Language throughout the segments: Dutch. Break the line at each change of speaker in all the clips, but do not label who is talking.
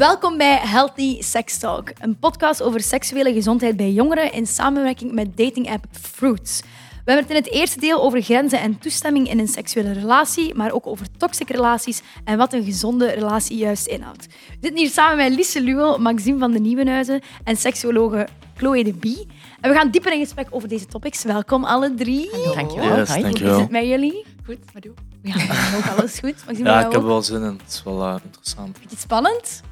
Welkom bij Healthy Sex Talk, een podcast over seksuele gezondheid bij jongeren in samenwerking met dating-app Fruits. We hebben het in het eerste deel over grenzen en toestemming in een seksuele relatie, maar ook over toxic relaties en wat een gezonde relatie juist inhoudt. We zitten hier samen met Lise Luwel, Maxime van de Nieuwenhuizen en seksuologe Chloe de Bie. En we gaan dieper in gesprek over deze topics. Welkom alle drie.
Dankjewel.
Yes,
Hi.
Hoe is
dankjewel.
het met jullie?
Goed, maar doe.
Ja, ook alles goed. Maxime,
Ja, ik heb
ook?
wel zin in. Het is wel eh, interessant.
Iets spannend?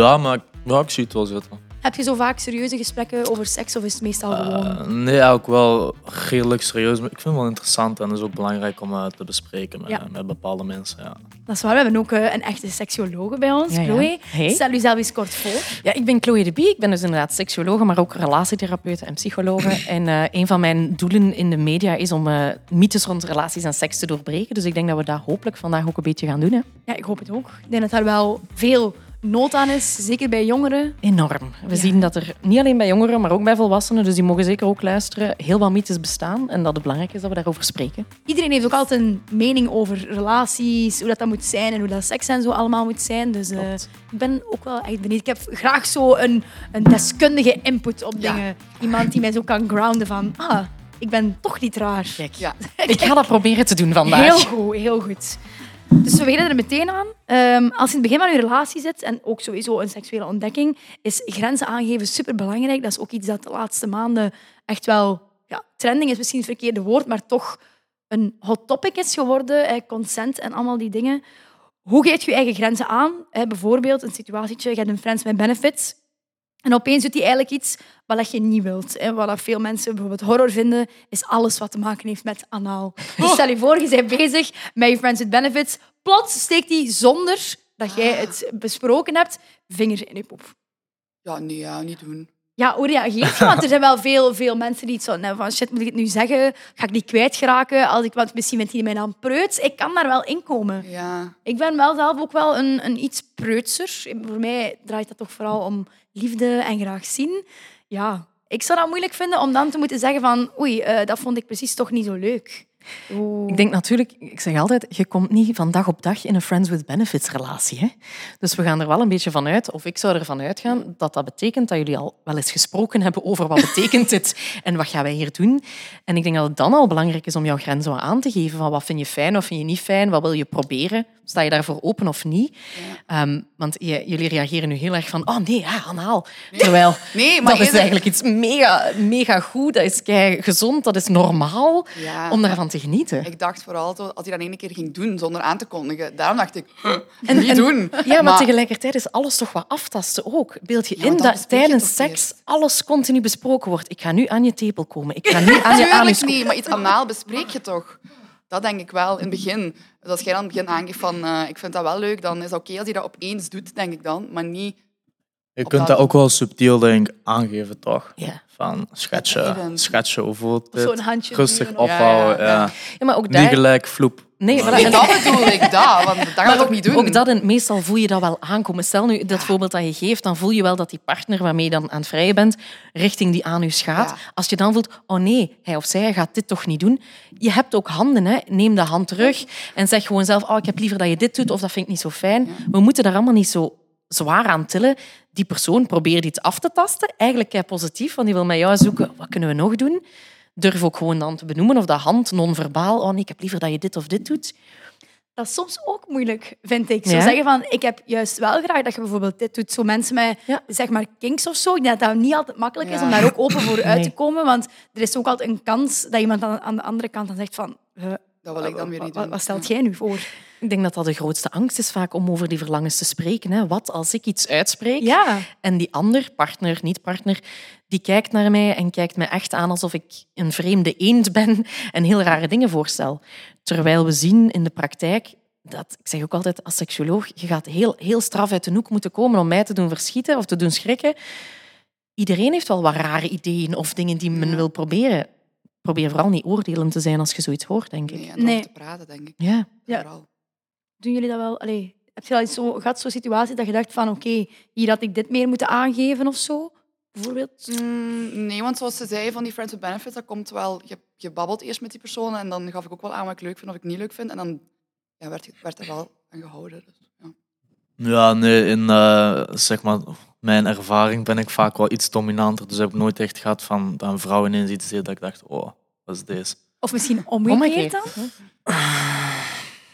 Ja, maar ik- ja, ik zie het wel zitten.
Heb je zo vaak serieuze gesprekken over seks of is het meestal gewoon...
Eh, nee, ook wel redelijk serieus. Maar ik vind het wel interessant en het is ook belangrijk om eh, te bespreken met,
Ja.
met bepaalde mensen. Ja.
Dat is waar, we hebben ook eh, een echte seksuologe bij ons,
Ja, ja.
Chloe.
Hey.
Stel jezelf eens kort voor.
Ja, ik ben Chloe de Bie. Ik ben dus inderdaad seksuologe, maar ook relatietherapeut en psychologe. En eh, een van mijn doelen in de media is om eh, mythes rond relaties en seks te doorbreken. Dus ik denk dat we dat hopelijk vandaag ook een beetje gaan doen. Hè.
Ja, ik hoop het ook. Ik denk dat daar wel veel nood aan is, zeker bij jongeren.
Enorm. We
Ja.
zien dat er niet alleen bij jongeren, maar ook bij volwassenen, dus die mogen zeker ook luisteren, heel wat mythes bestaan. En dat het belangrijk is dat we daarover spreken.
Iedereen heeft ook altijd een mening over relaties, hoe dat, dat moet zijn en hoe dat seks en zo allemaal moet zijn. Dus eh, ik ben ook wel echt benieuwd. Ik heb graag zo een, een deskundige input op
Ja.
dingen. Iemand die mij zo kan grounden van, ah, ik ben toch niet raar.
Kijk,
Ja.
ik ga dat proberen te doen vandaag.
Heel goed, heel goed. Dus we beginnen er meteen aan. Ehm, als je in het begin van je relatie zit, en ook sowieso een seksuele ontdekking, is grenzen aangeven superbelangrijk. Dat is ook iets dat de laatste maanden echt wel... Ja, trending is misschien het verkeerde woord, maar toch een hot topic is geworden. Consent en allemaal die dingen. Hoe geef je je eigen grenzen aan? Bijvoorbeeld een situatietje, je hebt een friends met benefits. En opeens doet hij eigenlijk iets wat je niet wilt. Hè. Wat veel mensen bijvoorbeeld horror vinden, is alles wat te maken heeft met anaal. Dus stel je voor, je bent bezig met je Friends with Benefits. Plots steekt hij zonder dat jij het besproken hebt, vinger in je poep.
Ja, nee, ja, niet doen.
Ja, hoe reageert je? Want er zijn wel veel, veel mensen die het zo hebben van shit, moet ik het nu zeggen? Ga ik die kwijtgeraken? Als ik, want misschien met die mijn naam preuts. Ik kan daar wel in komen.
Ja.
Ik ben wel zelf ook wel een, een iets preutser. Voor mij draait dat toch vooral om liefde en graag zien. Ja, ik zou dat moeilijk vinden om dan te moeten zeggen van oei, eh, dat vond ik precies toch niet zo leuk. Oeh.
Ik denk natuurlijk, ik zeg altijd, je komt niet van dag op dag in een friends with benefits relatie. Hè? Dus we gaan er wel een beetje van uit, of ik zou ervan uitgaan, dat dat betekent dat jullie al wel eens gesproken hebben over wat betekent dit en wat gaan wij hier doen. En ik denk dat het dan al belangrijk is om jouw grenzen aan te geven van wat vind je fijn, wat vind je niet fijn, wat wil je proberen, sta je daarvoor open of niet. Ehm, want je- jullie reageren nu heel erg van, oh nee, ja, anaal. Terwijl,
Nee, maar
dat is eigenlijk iets mega, mega goed, dat is kei gezond, dat is normaal
Ja.
om daarvan te genieten.
Ik dacht vooral als hij dat ene keer ging doen zonder aan te kondigen. Daarom dacht ik, huh,
En-
niet
en-
doen.
Ja, maar, tegelijkertijd is alles toch wat aftasten ook. Beeld je in
dat
tijdens seks alles continu besproken wordt. Ik ga nu aan je tepel komen. Ik ga nu aan je anus
Tuurlijk
komen.
niet, maar iets anaal bespreek je toch. Dat denk ik wel in het begin. Dus als jij dan het begin aangeeft van eh, ik vind dat wel leuk, dan is het oké als hij dat opeens doet, denk ik dan. Maar niet...
Je
Op
kunt
dat-
dat ook wel subtiel denk ik, aangeven, toch?
Ja.
Van schetsen,
Even.
schetsen hoe voelt Rustig ophouden.
Ja, ja,
Ja,
ja.
Ja, maar ook
Niet gelijk vloep.
Nee, voilà.
Nee,
En-
dat bedoel ik, dat. Want dat ga
Maar
toch niet doen?
Ook dat, en meestal voel je dat wel aankomen. Stel nu dat voorbeeld dat je geeft, dan voel je wel dat die partner waarmee je dan aan het vrijen bent, richting die anus gaat.
Ja.
Als je dan voelt, oh nee, hij of zij gaat dit toch niet doen. Je hebt ook handen, hè. neem de hand terug en zeg gewoon zelf, oh, ik heb liever dat je dit doet of dat vind ik niet zo fijn. We moeten daar allemaal niet zo zwaar aan tillen. Die persoon probeert iets af te tasten, eigenlijk kei positief, want die wil met jou zoeken, wat kunnen we nog doen? Durf ook gewoon dan te benoemen of dat hand non-verbaal, oh nee, ik heb liever dat je dit of dit doet.
Dat is soms ook moeilijk, vind ik. Zo
Ja?
zeggen van, ik heb juist wel graag dat je bijvoorbeeld dit doet. Zo mensen met,
Ja.
zeg maar, kinks of zo. Ik denk dat dat niet altijd makkelijk is om daar ook open voor uit te komen. Want er is ook altijd een kans dat iemand aan, aan de andere kant dan zegt van... "Huh,
Dat wil ik dan weer niet
wat,
doen.
wat stelt jij nu voor?
Ik denk dat dat de grootste angst is vaak om over die verlangens te spreken. Hè. Wat als ik iets uitspreek
Ja.
en die ander, partner, niet-partner, die kijkt naar mij en kijkt me echt aan alsof ik een vreemde eend ben en heel rare dingen voorstel. Terwijl we zien in de praktijk dat, ik zeg ook altijd als seksuoloog, je gaat heel, heel straf uit de hoek moeten komen om mij te doen verschieten of te doen schrikken. Iedereen heeft wel wat rare ideeën of dingen die men
Ja.
wil proberen. Probeer vooral niet oordelend te zijn als je zoiets hoort, denk ik.
Nee, en
Nee.
te praten, denk ik.
Ja.
Ja.
Vooral.
Doen jullie dat wel? Allee, heb je al eens zo, gehad zo'n situatie dat je dacht van oké, hier had ik dit meer moeten aangeven of zo? Bijvoorbeeld?
Mm, nee, want zoals ze zei van die Friends with Benefits, dat komt wel... Je, je babbelt eerst met die persoon en dan gaf ik ook wel aan wat ik leuk vind of ik niet leuk vind. En dan ja, werd, werd er wel aan gehouden. Dus, ja.
Nee, in eh, zeg maar, mijn ervaring ben ik vaak wel iets dominanter. Dus heb ik nooit echt gehad van dat een vrouw ineens iets deed dat ik dacht, oh, wat is deze?
Of misschien omgekeerd dan?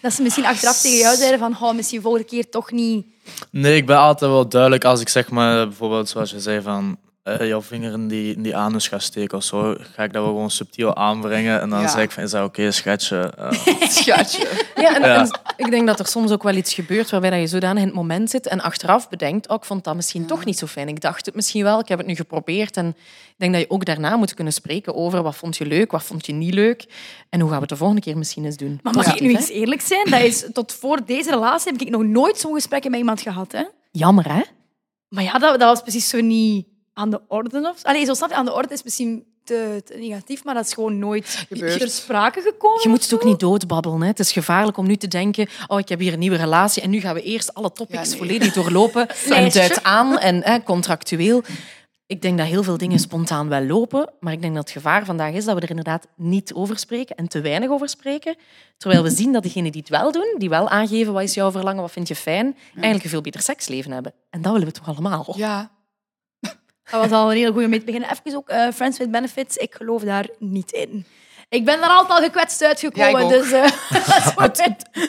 Dat ze misschien achteraf tegen jou zeiden van oh, misschien volgende keer toch niet...
Nee, ik ben altijd wel duidelijk als ik zeg maar, bijvoorbeeld zoals je zei van eh, jouw vinger in die, in die anus gaat steken of zo, ga ik dat wel gewoon subtiel aanbrengen en dan
Ja.
zeg ik van, is dat oké, schatje? Eh,
Schatje.
Ja, en,
Ja.
en ik denk dat er soms ook wel iets gebeurt waarbij dat je zodanig in het moment zit en achteraf bedenkt, oh, ik vond dat misschien toch niet zo fijn. Ik dacht het misschien wel, ik heb het nu geprobeerd. En ik denk dat je ook daarna moet kunnen spreken over wat vond je leuk, wat vond je niet leuk en hoe gaan we het de volgende keer misschien eens doen.
Maar mag ik nu eens eerlijk zijn? Dat is, tot voor deze relatie heb ik nog nooit zo'n gesprek met iemand gehad. Hè?
Jammer, hè?
Maar ja, dat, dat was precies zo niet aan de orde. Of... Allee, zo snap je, aan de orde is misschien te, te negatief, maar dat is gewoon nooit
Gebeurd.
ter sprake gekomen.
Je moet het ook niet doodbabbelen. Hè. Het is gevaarlijk om nu te denken, oh, ik heb hier een nieuwe relatie en nu gaan we eerst alle topics
Ja, nee.
volledig doorlopen en duidt aan en hè, contractueel. Ik denk dat heel veel dingen spontaan wel lopen, maar ik denk dat het gevaar vandaag is dat we er inderdaad niet over spreken en te weinig over spreken. Terwijl we zien dat degenen die het wel doen, die wel aangeven wat is jouw verlangen, wat vind je fijn, eigenlijk een veel beter seksleven hebben. En dat willen we toch allemaal?
Ja.
Dat was al een hele goede om mee te beginnen. Even ook eh, Friends with Benefits. Ik geloof daar niet in. Ik ben daar altijd al gekwetst uitgekomen.
Ja,
dus, eh, wel-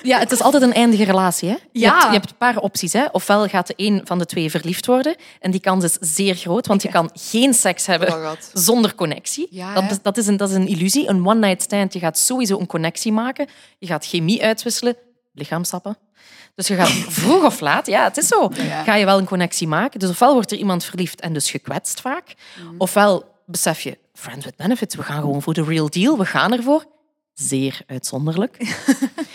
Ja, het is altijd een eindige relatie. Hè? Je,
Ja.
hebt, je hebt een paar opties. Hè? Ofwel gaat de een van de twee verliefd worden. En die kans is zeer groot, want je kan geen seks hebben zonder connectie.
Ja,
dat, dat, is een, dat is een illusie. Een one-night stand. Je gaat sowieso een connectie maken. Je gaat chemie uitwisselen. Lichaamstappen. Dus je gaat vroeg of laat, ja, het is zo, ga je wel een connectie maken. Dus ofwel wordt er iemand verliefd en dus gekwetst vaak. Ofwel besef je, friends with benefits, we gaan gewoon voor de real deal. We gaan ervoor. Zeer uitzonderlijk.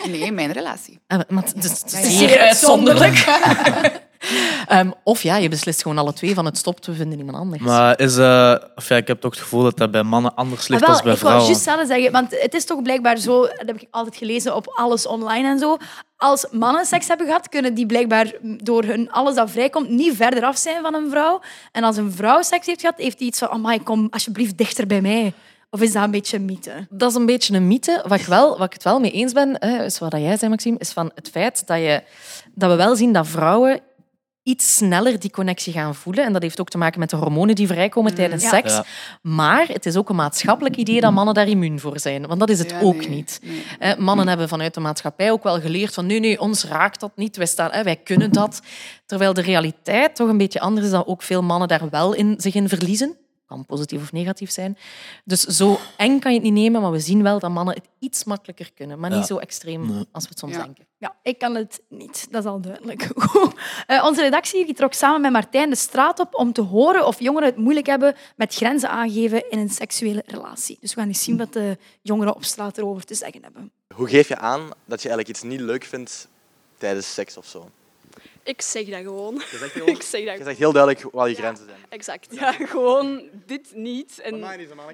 Nee, mijn relatie.
Ah, maar zeer
zeer
uitzonderlijk. Ehm, of ja, je beslist gewoon alle twee van het stopt, we vinden iemand anders.
maar is, eh, of ja, ik heb toch het gevoel dat dat bij mannen anders ligt
Ah,
dan
wel,
bij
ik wou
vrouwen.
juist zelf zeggen, want het is toch blijkbaar zo, dat heb ik altijd gelezen op alles online en zo. Als mannen seks hebben gehad, kunnen die blijkbaar door hun alles dat vrijkomt niet verder af zijn van een vrouw. En als een vrouw seks heeft gehad, heeft die iets van, amai, kom alsjeblieft dichter bij mij. Of is dat een beetje een mythe?
Dat is een beetje een mythe. Wat ik, wel, wat ik het wel mee eens ben, hè, is wat jij zei, Maxime, is van het feit dat, je, dat we wel zien dat vrouwen iets sneller die connectie gaan voelen. En dat heeft ook te maken met de hormonen die vrijkomen tijdens
Ja.
seks.
Ja.
Maar het is ook een maatschappelijk idee dat mannen daar immuun voor zijn. Want dat is het
Ja,
ook
nee,
niet.
nee.
Hè, mannen hebben vanuit de maatschappij ook wel geleerd van nee, nee, ons raakt dat niet. Wij, staan, hè, wij kunnen dat. Terwijl de realiteit toch een beetje anders is dat ook veel mannen daar wel in, zich in verliezen. Kan positief of negatief zijn. Dus zo eng kan je het niet nemen, maar we zien wel dat mannen het iets makkelijker kunnen. Maar niet zo extreem
Nee.
als we het soms
Ja.
denken.
Ja, ik kan het niet. Dat is al duidelijk. Eh, onze redactie die trok samen met Martijn de straat op om te horen of jongeren het moeilijk hebben met grenzen aangeven in een seksuele relatie. Dus we gaan eens zien wat de jongeren op straat erover te zeggen hebben.
Hoe geef je aan dat je eigenlijk iets niet leuk vindt tijdens seks of zo?
Ik zeg dat gewoon.
Je zegt, heel,
Ik zeg dat
je zegt heel duidelijk wat je grenzen zijn.
exact. Ja, gewoon dit niet. En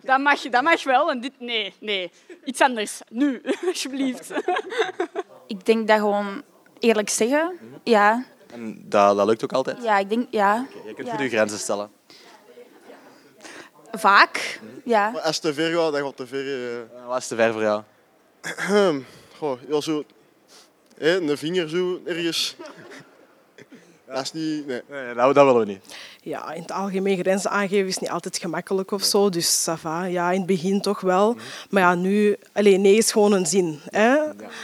dat mag, dat mag wel en dit nee. Nee. Iets anders. Nu, alsjeblieft.
Ik denk dat gewoon eerlijk zeggen. Ja,
En dat, dat lukt ook altijd.
ja ik denk ja.
Je kunt
Ja.
goed je grenzen stellen.
Vaak. Ja.
Maar als het te ver gaat, dan gaat het te ver. Eh,
Wat is te ver voor jou?
Goh, ja, zo... Hè, een vinger zo ergens. Dat is niet... Nee.
Nee, dat, dat willen we niet.
Ja, in het algemeen grenzen aangeven is niet altijd gemakkelijk of zo. Dus ça va. Ja, in het begin toch wel. Maar ja, nu... Alleen nee is gewoon een zin. Hè?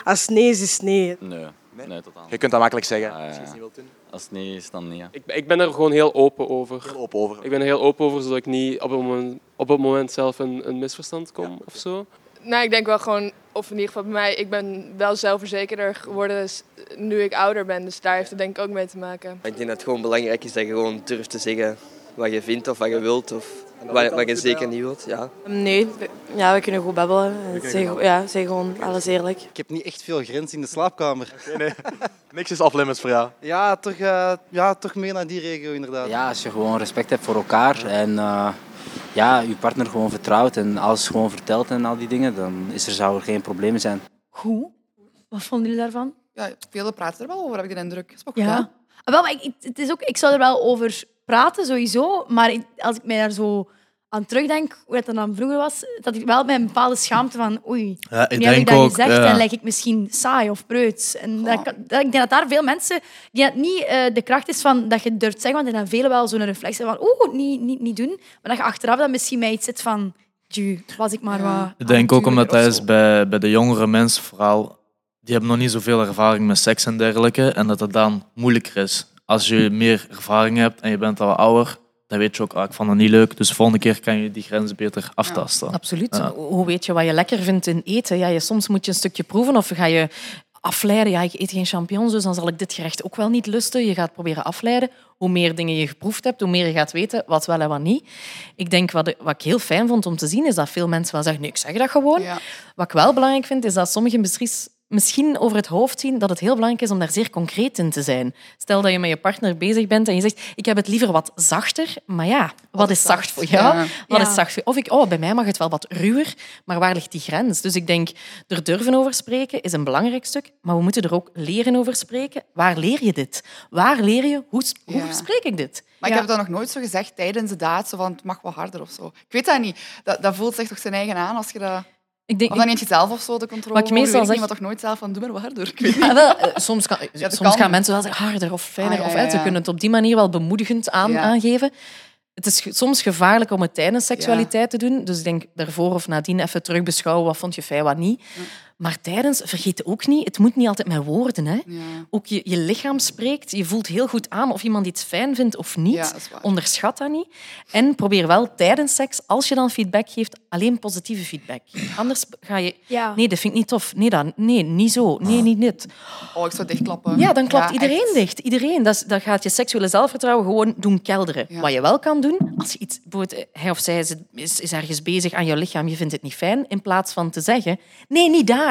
Als nee is, is nee.
Nee, nee, totaal.
Je kunt dat makkelijk zeggen.
Ah, ja,
Als je het
ja.
niet wilt doen.
Als het niet is, dan niet. ja.
Ik, ik ben er gewoon heel open over.
Heel open over.
Ik ben er heel open over, zodat ik niet op het moment, op het moment zelf een, een misverstand kom of zo.
Nou, ik denk wel gewoon, of in ieder geval bij mij, ik ben wel zelfverzekerder geworden nu ik ouder ben. Dus daar heeft het denk ik ook mee te maken.
Ik denk dat het gewoon belangrijk is dat je gewoon durft te zeggen wat je vindt of wat je wilt of wat, wat je zeker niet wilt. Ja.
Nee, we- ja, we kunnen goed babbelen. Zeg, ja, zeg gewoon alles eerlijk.
Ik heb niet echt veel grenzen in de slaapkamer.
Nee, Niks is off-limits voor jou.
Ja, toch, eh, ja, toch meer naar die regio inderdaad.
Ja, als je gewoon respect hebt voor elkaar en eh, ja, je partner gewoon vertrouwt en alles gewoon vertelt en al die dingen, dan is er, zou er geen probleem zijn.
Goed. Wat vonden jullie daarvan?
Ja, velen praten er wel over, heb ik de indruk. Dat is wel goed, hè?
Ja. Ah, Wel, maar ik, het is ook, ik zou er wel over praten, sowieso. Maar ik- als ik mij daar zo aan terugdenk hoe het dan vroeger was, dat ik wel met een bepaalde schaamte van oei,
Ja, ik
nu heb ik
denk
dat
ook,
gezegd
ja.
en lijk ik misschien saai of preuts. En dat, dat- ik denk dat daar veel mensen, die niet eh, de kracht is van dat je durft zeggen, want er zijn velen wel zo'n reflex van oeh, niet, niet, niet doen. Maar dat je achteraf dan misschien met iets zit van, "Tju, was ik maar wat...
Ik denk ook omdat dat is bij, bij de jongere mensen vooral, die hebben nog niet zoveel ervaring met seks en dergelijke, en dat het dan moeilijker is. Als je meer ervaring hebt en je bent al wat ouder, dan weet je ook, ah, ik vond het niet leuk, dus de volgende keer kan je die grenzen beter aftasten.
Absoluut.
Ja.
Hoe weet je wat je lekker vindt in eten? Ja, je, soms moet je een stukje proeven of ga je afleiden. Ja, ik eet geen champignons, dus dan zal ik dit gerecht ook wel niet lusten. Je gaat proberen afleiden. Hoe meer dingen je geproefd hebt, hoe meer je gaat weten wat wel en wat niet. Ik denk wat, wat ik heel fijn vond om te zien, is dat veel mensen wel zeggen, nee, ik zeg dat gewoon. Wat ik wel belangrijk vind, is dat sommigen beslist misschien over het hoofd zien dat het heel belangrijk is om daar zeer concreet in te zijn. Stel dat je met je partner bezig bent en je zegt, ik heb het liever wat zachter. Maar ja, wat, is zacht voor jou?
Ja.
Wat is zacht voor Of ik, oh, bij mij mag het wel wat ruwer, maar waar ligt die grens? Dus ik denk, er durven over spreken is een belangrijk stuk, maar we moeten er ook leren over spreken. Waar leer je dit? Waar leer je? Hoe, hoe
Ja.
spreek ik dit?
Maar ik heb dat nog nooit zo gezegd tijdens de daad, zo van het mag wat harder of zo. Ik weet dat niet. Dat, dat voelt zich toch zijn eigen aan als je dat...
Ik denk,
of dan je zelf of zo de controle
Wat ik meestal zeg-
maar toch nooit zelf van doe maar wat harder. Ik weet.
Ja, wel, eh, soms kan, soms
kan.
gaan mensen wel zeggen harder of fijner.
Ah, ja,
of, hè, Ze kunnen het op die manier wel bemoedigend aan, aangeven. Het is soms gevaarlijk om het tijdens seksualiteit te doen. Dus ik denk daarvoor of nadien even terugbeschouwen. Wat vond je fijn, wat niet. Maar tijdens, vergeet ook niet, het moet niet altijd met woorden. Hè. Ook je, je lichaam spreekt. Je voelt heel goed aan of iemand iets fijn vindt of niet.
Ja, dat.
Onderschat dat niet. En probeer wel tijdens seks, als je dan feedback geeft, alleen positieve feedback. Anders ga je...
Ja.
Nee, dat vind ik niet tof. Nee, dan, nee niet zo. Nee, niet dit.
Oh, ik zou dichtklappen.
Ja, dan klapt
Ja,
iedereen
echt.
dicht. Iedereen. Dat, dat gaat je seksuele zelfvertrouwen gewoon doen kelderen. Wat je wel kan doen, als je iets, hij of zij is, is, is ergens bezig aan jouw lichaam, je vindt het niet fijn, in plaats van te zeggen, nee, niet daar,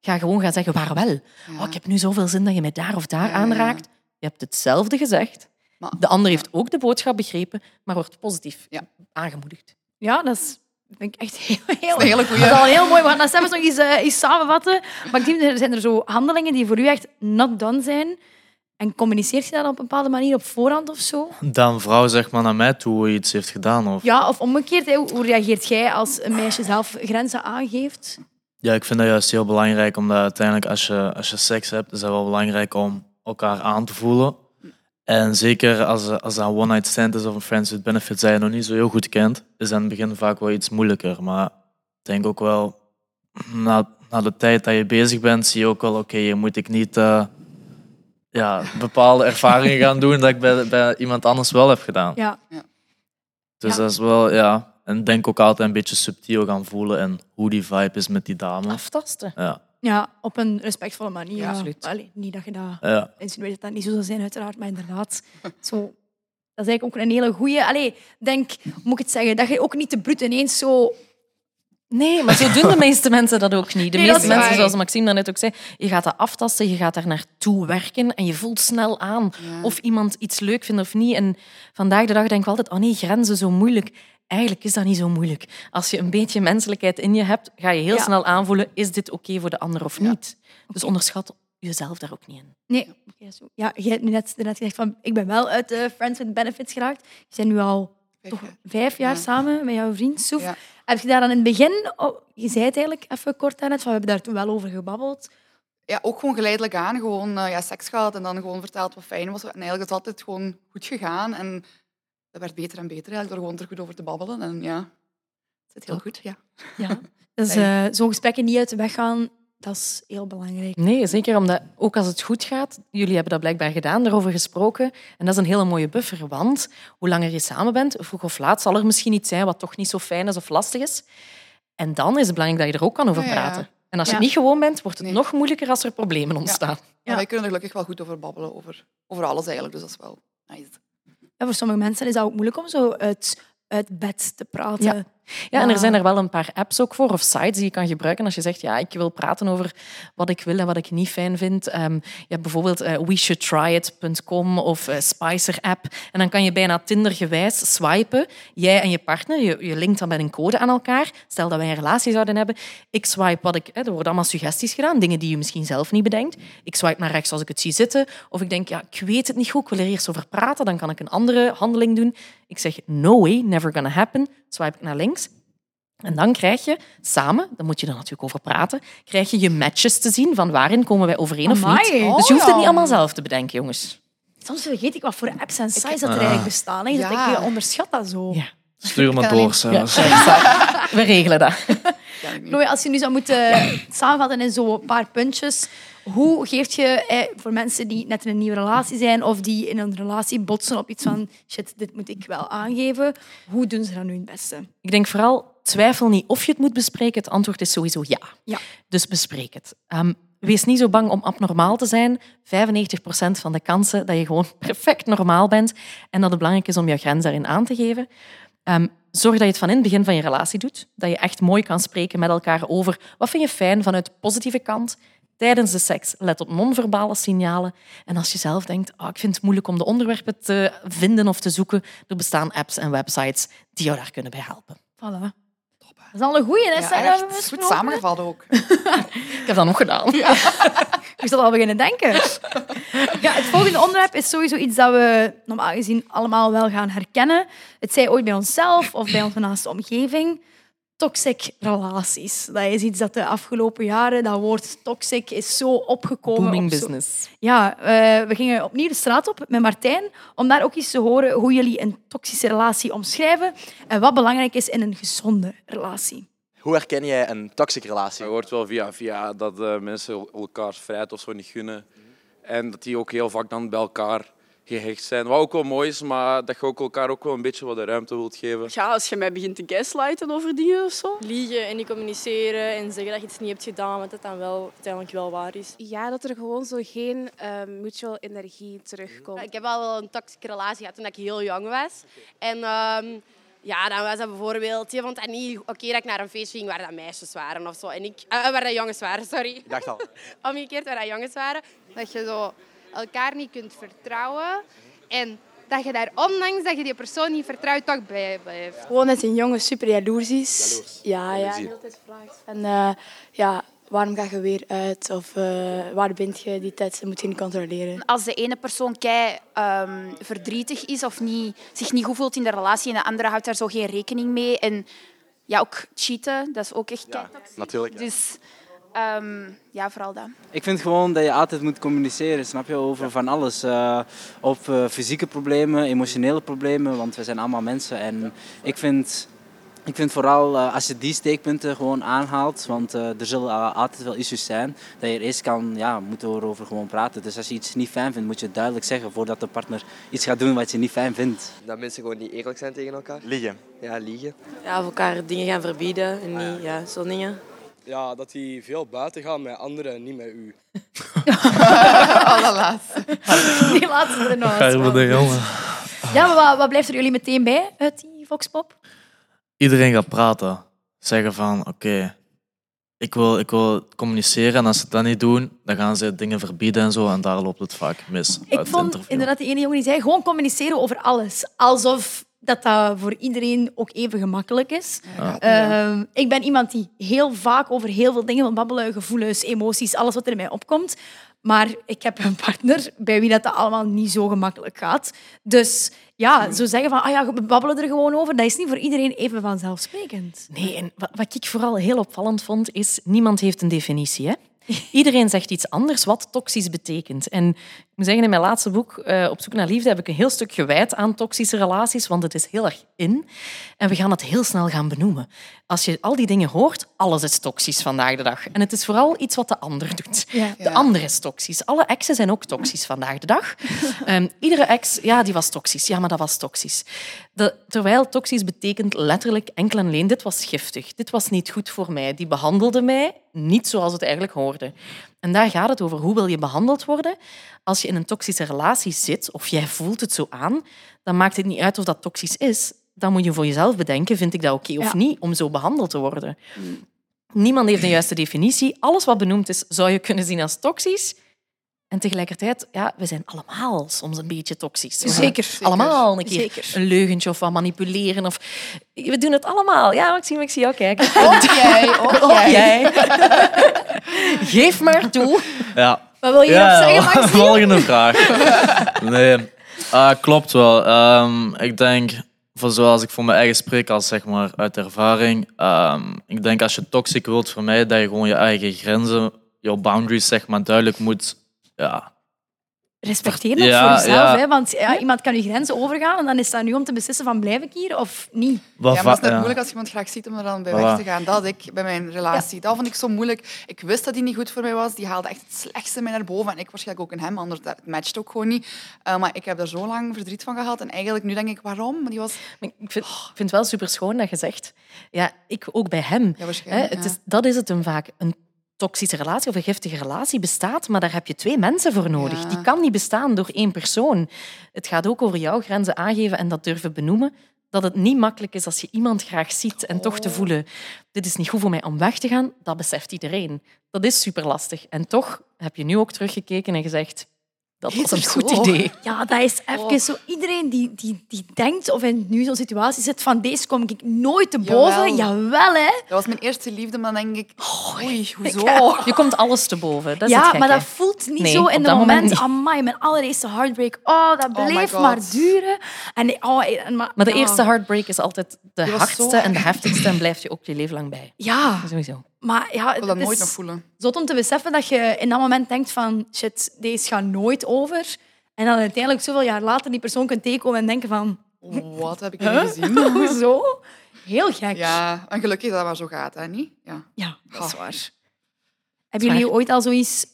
ga gewoon gaan zeggen, waar wel. Oh, ik heb nu zoveel zin dat je mij daar of daar aanraakt. Je hebt hetzelfde gezegd. de ander heeft ook de boodschap begrepen, maar wordt positief aangemoedigd.
Ja, dat is vind ik echt heel, heel,
een hele goeie.
Dat is al heel mooi. We gaan dat zelfs nog eens, eh, eens samenvatten. Maar ik denk, er zijn er zo handelingen die voor u echt not done zijn. En communiceert je dat op een bepaalde manier op voorhand of zo?
Dan vrouw zeg maar naar mij toe hoe je iets heeft gedaan. Of...
Ja, of omgekeerd, hè, hoe hoe reageert jij als een meisje zelf grenzen aangeeft?
Ja, ik vind dat juist heel belangrijk, omdat uiteindelijk als je, als je seks hebt, is het wel belangrijk om elkaar aan te voelen. En zeker als, als dat een one-night stand is of een friends with benefits dat je nog niet zo heel goed kent, is dat in het begin vaak wel iets moeilijker. Maar ik denk ook wel, na, na de tijd dat je bezig bent, zie je ook wel, oké, je moet ik niet eh, ja, bepaalde ervaringen gaan doen dat ik bij, bij iemand anders wel heb gedaan.
Ja.
Dus
Ja.
dat is wel, ja. En denk ook altijd een beetje subtiel gaan voelen en hoe die vibe is met die dame.
Aftasten.
Ja.
Ja, op een respectvolle manier. Ja,
absoluut.
Allee, niet dat je dat
Ja.
insinueert dat dat niet zo zou zijn, uiteraard. Maar inderdaad, zo, dat is eigenlijk ook een hele goeie. Allee, denk, moet ik het zeggen? Dat je ook niet te bruut ineens zo...
Nee, maar zo doen de meeste mensen dat ook niet. De
Nee,
meeste mensen, zoals Maxime daarnet ook zei, je gaat dat aftasten, je gaat daar naartoe werken en je voelt snel aan of iemand iets leuk vindt of niet. En vandaag de dag denk ik altijd, oh nee, grenzen zo moeilijk. Eigenlijk is dat niet zo moeilijk. Als je een beetje menselijkheid in je hebt, ga je heel
Ja.
snel aanvoelen, is dit oké voor de ander of niet? Dus onderschat jezelf daar ook niet in.
Nee. oké, zo. Ja, jij hebt nu net, net gezegd van, ik ben wel uit de Friends with Benefits geraakt. Je bent nu al toch vijf jaar samen met jouw vriend Soef. Heb je daar dan in het begin... Oh, je zei het eigenlijk even kort daarnet, van, we hebben daar toen wel over gebabbeld.
Ja, ook gewoon geleidelijk aan. Gewoon eh, ja, seks gehad en dan gewoon verteld wat fijn was. En eigenlijk is het altijd gewoon goed gegaan. En dat werd beter en beter eigenlijk, door gewoon er goed over te babbelen. En ja, het zit heel goed, ja.
Ja. Dus eh, zo'n gesprekken niet uit de weg gaan, dat is heel belangrijk.
Nee, zeker omdat ook als het goed gaat, jullie hebben dat blijkbaar gedaan, erover gesproken. En dat is een hele mooie buffer, want hoe langer je samen bent, vroeg of laat zal er misschien iets zijn wat toch niet zo fijn is of lastig is. En dan is het belangrijk dat je er ook kan over
Ja, ja, ja.
praten. En als je
Ja.
het niet gewoon bent, wordt het nog moeilijker als er problemen ontstaan.
Maar wij kunnen er gelukkig wel goed over babbelen, over, over alles eigenlijk. Dus dat is wel nice.
Voor sommige mensen is dat ook moeilijk om zo uit, bed te praten.
Ja, en er
Ja.
zijn er wel een paar apps ook voor, of sites die je kan gebruiken als je zegt, ja, ik wil praten over wat ik wil en wat ik niet fijn vind. Ehm, je hebt bijvoorbeeld eh, weshouldtryit.com of eh, Spicer app. En dan kan je bijna Tinder-gewijs swipen. Jij en je partner, je, je linkt dan met een code aan elkaar. Stel dat wij een relatie zouden hebben. Ik swipe wat ik... Hè, er worden allemaal suggesties gedaan, dingen die je misschien zelf niet bedenkt. Ik swipe naar rechts als ik het zie zitten. Of ik denk, ja, ik weet het niet goed, ik wil er eerst over praten, dan kan ik een andere handeling doen. Ik zeg, no way, never gonna happen. Swipe ik naar links. En dan krijg je samen, daar moet je er natuurlijk over praten, krijg je je matches te zien van waarin komen wij overeen of
Amai.
niet.
Oh,
dus je hoeft het
ja.
niet allemaal zelf te bedenken, jongens.
Soms vergeet ik wat voor apps en sites dat er
Ah.
eigenlijk bestaan. Hè. Dat
Ja.
ik, je onderschat dat zo.
Stuur maar door, zelfs.
We regelen dat.
Chloe, als je nu zou moeten samenvatten in zo'n paar puntjes, hoe geef je eh, voor mensen die net in een nieuwe relatie zijn of die in een relatie botsen op iets van shit, dit moet ik wel aangeven, hoe doen ze dat nu het beste?
Ik denk vooral, twijfel niet of je het moet bespreken. Het antwoord is sowieso ja.
Ja.
Dus bespreek het. Ehm, wees niet zo bang om abnormaal te zijn. 95% van de kansen dat je gewoon perfect normaal bent en dat het belangrijk is om je grens daarin aan te geven. Ehm, zorg dat je het van in het begin van je relatie doet. Dat je echt mooi kan spreken met elkaar over wat vind je fijn vanuit de positieve kant. Tijdens de seks let op non-verbale signalen. En als je zelf denkt, oh, ik vind het moeilijk om de onderwerpen te vinden of te zoeken, er bestaan apps en websites die jou daar kunnen bij helpen.
Voilà. Dat is al een goeie, hè?
Ja, echt. Goed samengevat ook.
Ik heb dat nog gedaan.
Ik zal al beginnen denken. Ja, het volgende onderwerp is sowieso iets dat we normaal gezien allemaal wel gaan herkennen. Het zij ooit bij onszelf of bij onze naaste omgeving. Toxic relaties. Dat is iets dat de afgelopen jaren, dat woord toxic, is zo opgekomen.
Booming
op zo-
business.
Ja, eh, we gingen opnieuw de straat op met Martijn om daar ook eens te horen hoe jullie een toxische relatie omschrijven en wat belangrijk is in een gezonde relatie.
Hoe herken jij een toxic relatie?
Je hoort wel via via dat eh, mensen elkaars vrijheid of zo niet gunnen. En dat die ook heel vaak dan bij elkaar gehecht zijn. Wat ook wel mooi is, maar dat je ook elkaar ook wel een beetje wat de ruimte wilt geven.
Ja, als je mij begint te gaslighten over dingen of zo.
Liegen en niet communiceren en zeggen dat je iets niet hebt gedaan, wat het dan wel uiteindelijk wel waar is.
Ja, dat er gewoon zo geen eh, mutual energie terugkomt.
Ik heb al wel een toxische relatie gehad toen ik heel jong was. En ehm, ja, dan was dat bijvoorbeeld... Je vond dat niet oké dat ik naar een feestje ging waar dat meisjes waren of zo. En ik, eh, waar dat jongens waren, sorry.
Ik dacht al.
Omgekeerd, waar dat jongens waren.
Dat je zo elkaar niet kunt vertrouwen en dat je daar, ondanks dat je die persoon niet vertrouwt, toch bij blijft.
Gewoon dat een jongen super jaloers is. Ja, ja.
Jaloezie.
En altijd vraagt van, eh, ja, waarom ga je weer uit? Of eh, waar ben je die tijd? Dat moet je niet controleren.
Als de ene persoon kei ehm, verdrietig is of niet, zich niet goed voelt in de relatie en de andere houdt daar zo geen rekening mee. En ja, ook cheaten, dat is ook echt kei
Natuurlijk. ja.
Dus ehm, ja, vooral dat.
Ik vind gewoon dat je altijd moet communiceren, snap je, over van alles. Eh, op eh, fysieke problemen, emotionele problemen, want we zijn allemaal mensen. En ik vind, ik vind vooral eh, als je die steekpunten gewoon aanhaalt, want eh, er zullen al- altijd wel issues zijn, dat je er eerst kan, ja, moet erover gewoon praten. Dus als je iets niet fijn vindt, moet je het duidelijk zeggen voordat de partner iets gaat doen wat je niet fijn vindt.
Dat mensen gewoon niet eerlijk zijn tegen elkaar.
Liegen.
Ja, liegen.
Ja, of elkaar dingen gaan verbieden en niet, ja, zo'n dingen.
Ja, dat die veel buiten gaan met anderen, niet met u.
Allerlaatste.
Die laatste er nog.
De jongen.
Ja, maar wat, wat blijft er jullie meteen bij uit die Voxpop?
Iedereen gaat praten. Zeggen van, oké, ik, wil, ik wil communiceren. En als ze dat niet doen, dan gaan ze dingen verbieden en zo. En daar loopt het vaak mis.
Ik
uit
vond
interview.
inderdaad die ene jongen die zei gewoon communiceren over alles. Alsof dat, dat voor iedereen ook even gemakkelijk is.
Ja.
Ehm, ik ben iemand die heel vaak over heel veel dingen wil babbelen. Gevoelens, emoties, alles wat er in mij opkomt. Maar ik heb een partner bij wie dat, dat allemaal niet zo gemakkelijk gaat. Dus ja, zo zeggen van, ah ja, we babbelen er gewoon over, dat is niet voor iedereen even vanzelfsprekend.
Nee, en wa- wat ik vooral heel opvallend vond, is niemand heeft een definitie. Hè? Iedereen zegt iets anders wat toxisch betekent. En ik moet zeggen, in mijn laatste boek, eh, Op zoek naar liefde, heb ik een heel stuk gewijd aan toxische relaties, want het is heel erg in. En we gaan het heel snel gaan benoemen. Als je al die dingen hoort, alles is toxisch vandaag de dag. En het is vooral iets wat de ander doet.
Ja.
De ander is toxisch. Alle exen zijn ook toxisch vandaag de dag. Ehm, iedere ex, ja, die was toxisch. Ja, maar dat was toxisch. De- terwijl toxisch betekent letterlijk enkel en alleen, dit was giftig. Dit was niet goed voor mij. Die behandelde mij niet zoals het eigenlijk hoorde. En daar gaat het over. Hoe wil je behandeld worden? Als je in een toxische relatie zit, of jij voelt het zo aan, dan maakt het niet uit of dat toxisch is. dan moet je voor jezelf bedenken, vind ik dat oké of
Ja.
niet, om zo behandeld te worden. Niemand heeft een juiste definitie. Alles wat benoemd is, zou je kunnen zien als toxisch. En tegelijkertijd, ja, we zijn allemaal soms een beetje toxisch. We
Zeker, zeker.
Allemaal een keer
Zeker.
een leugentje of wat manipuleren. Of... We doen het allemaal. Ja, Maxime, ik zie jou kijken.
Ook jij, ook jij.
Geef maar toe.
Ja.
Wat wil je
Ja,
nog zeggen, Maxime?
Volgende vraag. Nee, ah, klopt wel. Ehm, ik denk, voor zoals ik voor mijn eigen spreek, als zeg maar uit ervaring. ehm, ik denk als je toxic wilt vermijden, dat je gewoon je eigen grenzen, je boundaries zeg maar duidelijk moet. Ja,
Respecteer dat
Ja,
voor jezelf.
ja.
Hè? Want ja, iemand kan je grenzen overgaan en dan is dat nu om te beslissen van blijf ik hier of niet.
Wat
ja, maar het is net
ja.
moeilijk als je iemand graag ziet om er dan bij
Voilà.
weg te gaan. Dat ik bij mijn relatie. Dat vond ik zo moeilijk. Ik wist dat die niet goed voor mij was. Die haalde echt het slechtste mij naar boven. En ik waarschijnlijk ook in hem, anders dat het matcht ook gewoon niet. Eh, maar ik heb daar zo lang verdriet van gehad. En eigenlijk nu denk ik, waarom? Maar die was...
Ik vind, het wel super schoon dat je zegt. Ja, ik ook bij hem.
Ja, waarschijnlijk,
Hè, het
ja.
is, dat is het hem vaak. Een toxische relatie of een giftige relatie bestaat, maar daar heb je twee mensen voor nodig.
Ja.
Die kan niet bestaan door één persoon. Het gaat ook over jouw grenzen aangeven en dat durven benoemen. Dat het niet makkelijk is als je iemand graag ziet en toch
Oh.
te voelen, dit is niet goed voor mij om weg te gaan, dat beseft iedereen. Dat is super lastig. En toch heb je nu ook teruggekeken en gezegd, dat was een goed
Zo.
idee.
Ja, dat is even zo. Iedereen die, die, die denkt of in nu zo'n situatie zit van deze kom ik nooit te boven. Jawel, hè.
Dat was mijn eerste liefde, maar dan denk ik, oei, hoezo?
Je komt alles te boven. Dat is
ja,
het gekke.
maar dat voelt niet
Nee,
zo in
dat
moment.
niet.
Amai, mijn allereerste heartbreak. Oh, dat
Oh
bleef maar duren. En, oh, en, maar,
Maar de
ja.
eerste heartbreak is altijd de hardste
zo
en de heftigste en blijft je ook je leven lang bij.
Ja,
Sowieso.
Maar ja,
Ik wil dat nooit nog voelen.
Zot om te beseffen dat je in dat moment denkt van shit, deze gaat nooit over. En dan uiteindelijk zoveel jaar later die persoon kunt tegenkomen en denken van...
Wat heb ik
Huh?
niet gezien?
Hoezo? Heel gek.
Ja, en gelukkig dat dat maar zo gaat, hè? Niet? Ja.
Ja, dat is
Oh.
waar. Hebben jullie ooit al zoiets...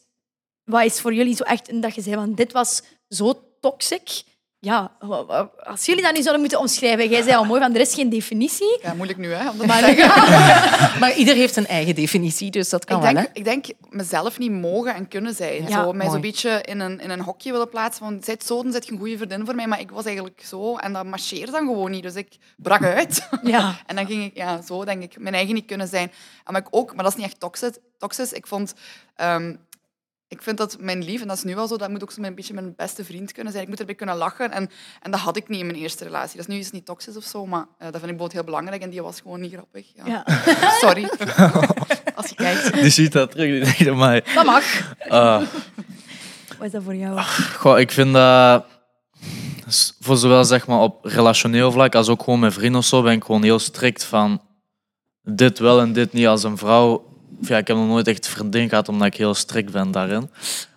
Wat is voor jullie zo echt een dat je zei van dit was zo toxic? Ja, als jullie dat nu zouden moeten omschrijven. Jij zei al mooi van er is geen definitie.
Ja, moeilijk nu, hè? Om dat
Maar,
te zeggen.
Maar ieder heeft een eigen definitie, dus dat kan
Ik
wel.
denk,
Hè?
ik denk mezelf niet mogen en kunnen zijn.
Ja,
zo, mij zo'n beetje in een, in een hokje willen plaatsen van zit zo, dan zit je een goede vriendin voor mij. Maar ik was eigenlijk zo en dat marcheerde dan gewoon niet. Dus ik brak uit.
Ja.
en dan ging ik ja, zo, denk ik, mijn eigen niet kunnen zijn. En maar ik ook, maar dat is niet echt toxisch. toxisch. Ik vond... ehm, ik vind dat mijn lief, en dat is nu wel zo, dat moet ook zo een beetje mijn beste vriend kunnen zijn. Ik moet erbij kunnen lachen. En, en dat had ik niet in mijn eerste relatie. Nu is het niet toxisch of zo, maar eh, dat vind ik bijvoorbeeld heel belangrijk. En die was gewoon niet grappig. Ja.
Ja.
Sorry. Als je kijkt.
Die ziet dat terug, die denkt aan mij.
Dat mag.
Ah,
Wat is dat voor jou?
goh, ik vind dat... Voor zowel zeg maar, op relationeel vlak als ook gewoon met vrienden of zo, ben ik gewoon heel strikt van dit wel en dit niet als een vrouw. Ja, ik heb nog nooit echt vriendin gehad omdat ik heel strikt ben daarin.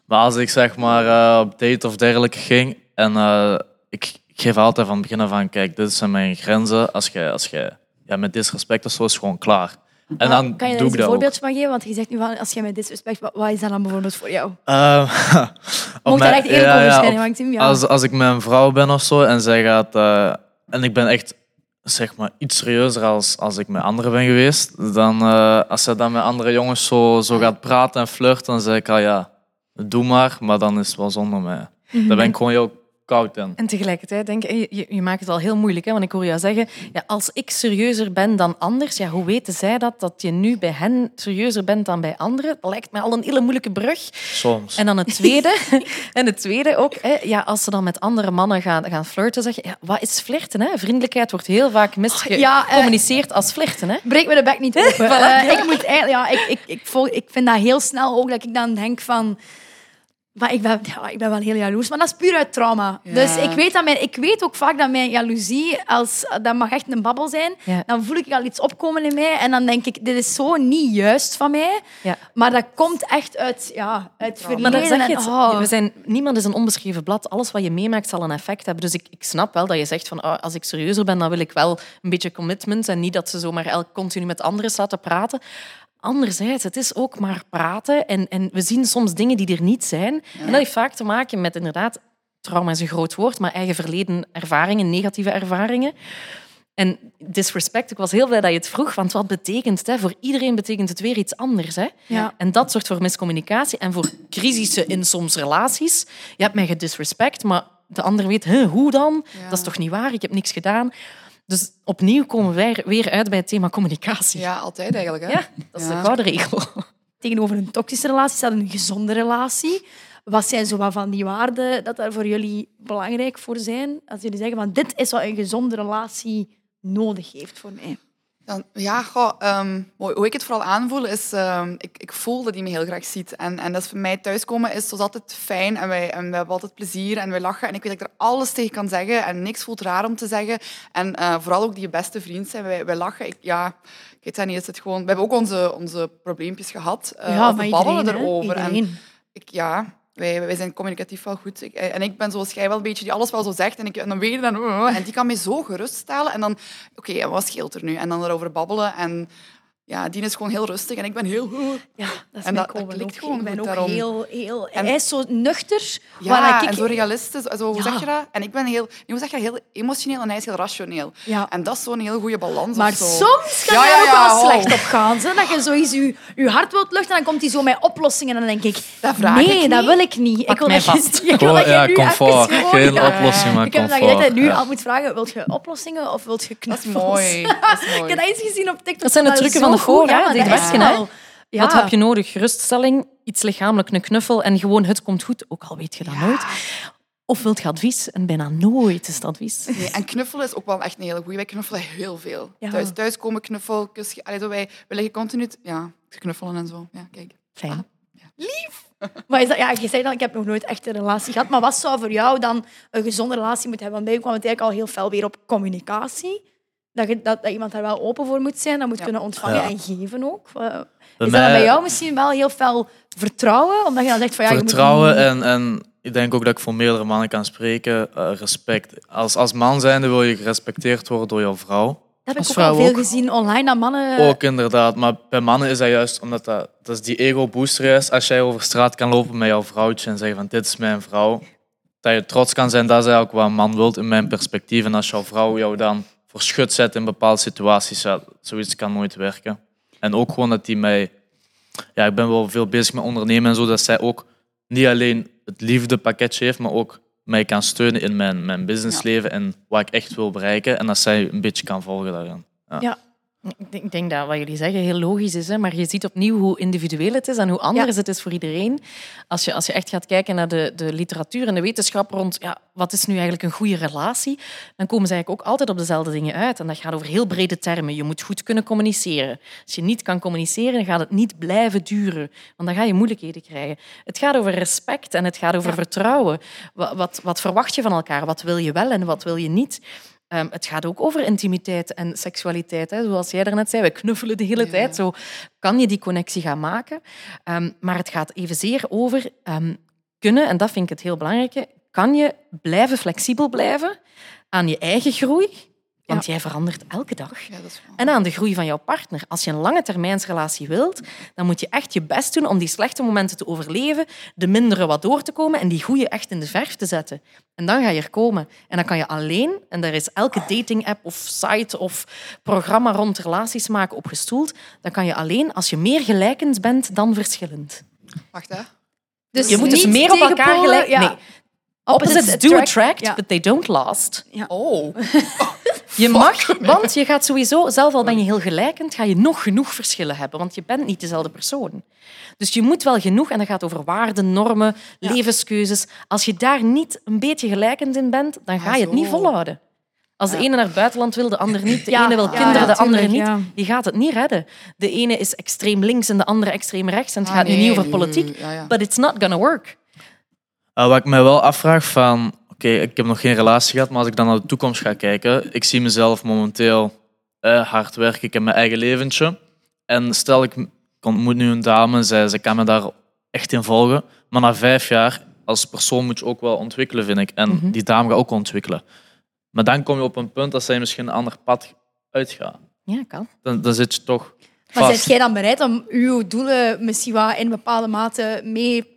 Maar als ik zeg maar eh, op date of dergelijke ging en eh, ik, ik geef altijd van het begin af aan, kijk, dit zijn mijn grenzen. Als je, als je ja, met disrespect of zo is gewoon klaar. En dan
kan je daar een voorbeeldje van geven? Want je zegt nu van, als jij met disrespect... Wat, wat is dat dan bijvoorbeeld voor jou?
Op
Mocht daar
mijn-
echt eerlijk over zijn,
op-
Maxime, ja.
Als, als ik met een vrouw ben of zo en zij gaat... eh, en ik ben echt zeg maar, iets serieuzer als, als ik met anderen ben geweest. Dan, eh, als zij dan met andere jongens zo, zo gaat praten en flirten, dan zeg ik al ja, doe maar. Maar dan is het wel zonder mij.
Mhm.
Daar ben ik gewoon heel koud in.
En tegelijkertijd denk ik, je, je maakt het al heel moeilijk. Hè? Want ik hoor jou zeggen, ja, als ik serieuzer ben dan anders, ja, hoe weten zij dat? Dat je nu bij hen serieuzer bent dan bij anderen? Dat lijkt mij al een hele moeilijke brug.
Soms.
En dan het tweede, en het tweede ook, hè, ja, als ze dan met andere mannen gaan, gaan flirten, zeg je, ja, wat is flirten? Hè? Vriendelijkheid wordt heel vaak
ja, eh,
misgecommuniceerd als flirten. Hè?
Breek me de bek niet open.
Voilà.
Eh, ik, moet eigenlijk, ja, ik, ik, ik, volg, ik vind dat heel snel ook dat ik dan denk van... Maar ik ben, ja, ik ben wel heel jaloers, maar dat is puur uit trauma.
Ja.
Dus ik weet, dat mijn, ik weet ook vaak dat mijn jaloezie, als, dat mag echt een babbel zijn,
Ja.
dan voel ik al iets opkomen in mij en dan denk ik, dit is zo niet juist van mij. Maar dat komt echt uit, ja, uit verleden.
Maar dan zeg je
en-
het.
oh.
We zijn, niemand is een onbeschreven blad. Alles wat je meemaakt zal een effect hebben. Dus ik, ik snap wel dat je zegt van oh, als ik serieuzer ben, dan wil ik wel een beetje commitment en niet dat ze zomaar elk continu met anderen staat te praten. Anderzijds, het is ook maar praten en, en we zien soms dingen die er niet zijn. En dat heeft vaak te maken met inderdaad, trauma is een groot woord, maar eigen verleden ervaringen, negatieve ervaringen. En disrespect, ik was heel blij dat je het vroeg, want wat betekent het? Hè? Voor iedereen betekent het weer iets anders. Hè?
Ja.
En dat zorgt voor miscommunicatie en voor crisissen in soms relaties. Je hebt mij gedisrespect, maar de ander weet, "Huh, hoe dan? Dat is toch niet waar? Ik heb niks gedaan. Dus opnieuw komen wij weer uit bij het thema communicatie.
Ja, altijd eigenlijk. Hè?
Ja, dat is de gouden regel.
Tegenover een toxische relatie staat een gezonde relatie. Wat zijn zo wat van die waarden dat daar voor jullie belangrijk voor zijn? Als jullie zeggen van dit is wat een gezonde relatie nodig heeft voor mij.
Dan, ja, goh, ehm, hoe ik het vooral aanvoel is, ehm, ik, ik voel dat hij me heel graag ziet. En, en dat is voor mij thuiskomen is zoals altijd fijn en wij, en we hebben altijd plezier en wij lachen. En ik weet dat ik er alles tegen kan zeggen en niks voelt raar om te zeggen. En eh, vooral ook die je beste vriend zijn. Wij, wij lachen. Ik, ja, ik weet dat niet, is het gewoon... We hebben ook onze, onze probleempjes gehad. eh,
Ja,
we babbelen
iedereen,
erover. En ik, ja, wij, zijn communicatief wel goed. Ik, en ik ben zoals jij wel een beetje die alles wel zo zegt. En, ik, dan weet je dan... En die kan mij zo geruststellen. En dan, oké, en wat scheelt er nu? En dan erover babbelen. En ja, die is gewoon heel rustig. En ik ben heel...
Ja, dat is
en dat, dat klikt gewoon
Ik ben ook
daarom.
heel, heel...
En-
Hij is zo nuchter.
Ja,
waar ik...
en zo realistisch. Zo, hoe
Ja.
zeg je dat? En ik ben heel, hoe zeg je, heel emotioneel en hij is heel rationeel.
Ja.
En dat is zo'n heel goede balans.
Maar
zo.
soms kan
Ja, ja,
ook
ja,
wel
oh.
slecht op gaan. Hè? Dat je zoiets je, je hart wilt luchten en dan komt hij zo met oplossingen. En dan denk ik,
vraag
nee,
ik
dat wil ik niet.
Pak
ik wil
mij
dat je-
vast.
ik wil
Gewoon,
dat je
ja,
nu
comfort.
even
Geen
Ja.
oplossing, maar
Ik heb dat je nu
Ja.
al moet vragen, wil je oplossingen of wil je knuffels?
Dat is mooi. Dat is
Ik
mooi.
heb dat eens gezien op TikTok.
Dat zijn de trucken van voor, hè?
Ja,
Die
dat is
werken, hè?
wel- Ja.
Wat heb je nodig? Geruststelling, iets lichamelijk, een knuffel en gewoon het komt goed, ook al weet je dat nooit. Of wilt je advies? En bijna nooit is het advies.
Nee, en knuffelen is ook wel echt een hele goeie. Wij knuffelen heel veel.
Ja.
Thuis, thuis komen, knuffel, kus. Allee, zo wij, wij liggen continu ja, knuffelen en zo. Ja, kijk.
Fijn.
Maar is dat, ja, je zei dan, ik heb nog nooit echt een relatie gehad. Maar wat zou voor jou dan een gezonde relatie moeten hebben? Want bij u kwam het eigenlijk al heel fel weer op communicatie. Dat, je, dat, dat iemand daar wel open voor moet zijn, dat moet kunnen ontvangen
Ja.
en geven ook.
Bij
is dat
mij-
bij jou misschien wel heel fel vertrouwen? Omdat je dan zegt van ja, je moet
Vertrouwen
niet-
en, en ik denk ook dat ik voor meerdere mannen kan spreken. Eh, respect. Als, als man zijnde wil je gerespecteerd worden door jouw vrouw.
Dat heb
als
ik ook al veel
ook.
gezien online, dat mannen...
Ook inderdaad, maar bij mannen is dat juist omdat dat, dat is die ego-booster is. Als jij over straat kan lopen met jouw vrouwtje en zeggen van dit is mijn vrouw, dat je trots kan zijn, dat is eigenlijk wat een man wilt in mijn perspectief. En als jouw vrouw jou dan voor schut zet in bepaalde situaties, ja, zoiets kan nooit werken. En ook gewoon dat die mij... Ja, ik ben wel veel bezig met ondernemen en zo, dat zij ook niet alleen het liefdepakketje heeft, maar ook mij kan steunen in mijn, mijn businessleven en wat ik echt wil bereiken. En dat zij een beetje kan volgen daarin. Ja.
Ja.
Ik denk, dat wat jullie zeggen heel logisch is, hè? maar je ziet opnieuw hoe individueel het is en hoe anders het is voor iedereen. Als je, als je echt gaat kijken naar de, de literatuur en de wetenschap rond ja, wat is nu eigenlijk een goede relatie, dan komen ze eigenlijk ook altijd op dezelfde dingen uit. En dat gaat over heel brede termen. Je moet goed kunnen communiceren. Als je niet kan communiceren, dan gaat het niet blijven duren, want dan ga je moeilijkheden krijgen. Het gaat over respect en het gaat over vertrouwen. Wat, wat, wat verwacht je van elkaar? Wat wil je wel en wat wil je niet? Ehm, het gaat ook over intimiteit en seksualiteit. Hè. Zoals jij daarnet zei, we knuffelen de hele tijd. Zo kan je die connectie gaan maken. Ehm, maar het gaat evenzeer over ehm, kunnen, en dat vind ik het heel belangrijke, kan je blijven flexibel blijven aan je eigen groei? Want jij verandert elke dag. En aan de groei van jouw partner. Als je een lange termijnsrelatie wilt, dan moet je echt je best doen om die slechte momenten te overleven, de mindere wat door te komen en die goede echt in de verf te zetten. En dan ga je er komen. En dan kan je alleen, en daar is elke dating-app of site of programma rond relaties maken op gestoeld, dan kan je alleen als je meer gelijkend bent dan verschillend.
Wacht, hè.
Dus
je moet dus meer op elkaar gelijk...
ja.
Nee.
Opposites
Opposites do
attract,
but they don't last.
Oh.
Je mag, want je gaat sowieso, zelf al ben je heel gelijkend, ga je nog genoeg verschillen hebben, want je bent niet dezelfde persoon. Dus je moet wel genoeg, en dat gaat over waarden, normen, levenskeuzes. Als je daar niet een beetje gelijkend in bent, dan ga je het niet
zo.
volhouden. Als de ene naar het buitenland wil, de andere niet. De
Ja,
ene wil kinderen,
ja,
de andere niet. Die gaat het niet redden. De ene is extreem links en de andere extreem rechts. En het
Ah,
gaat nu
nee,
niet over politiek.
ja, ja.
But it's not gonna work.
Uh, wat ik mij wel afvraag van, oké, ik heb nog geen relatie gehad, maar als ik dan naar de toekomst ga kijken, ik zie mezelf momenteel eh, hard werken, ik heb mijn eigen leventje. En stel ik, ik ontmoet nu een dame, zij, ze kan me daar echt in volgen, maar na vijf jaar, als persoon moet je ook wel ontwikkelen, vind ik. En
Mhm.
die dame gaat ook ontwikkelen. Maar dan kom je op een punt dat zij misschien een ander pad uitgaat.
Ja, kan.
Dan, dan zit je toch
Maar zijn jij dan bereid om uw doelen misschien wat in bepaalde mate mee,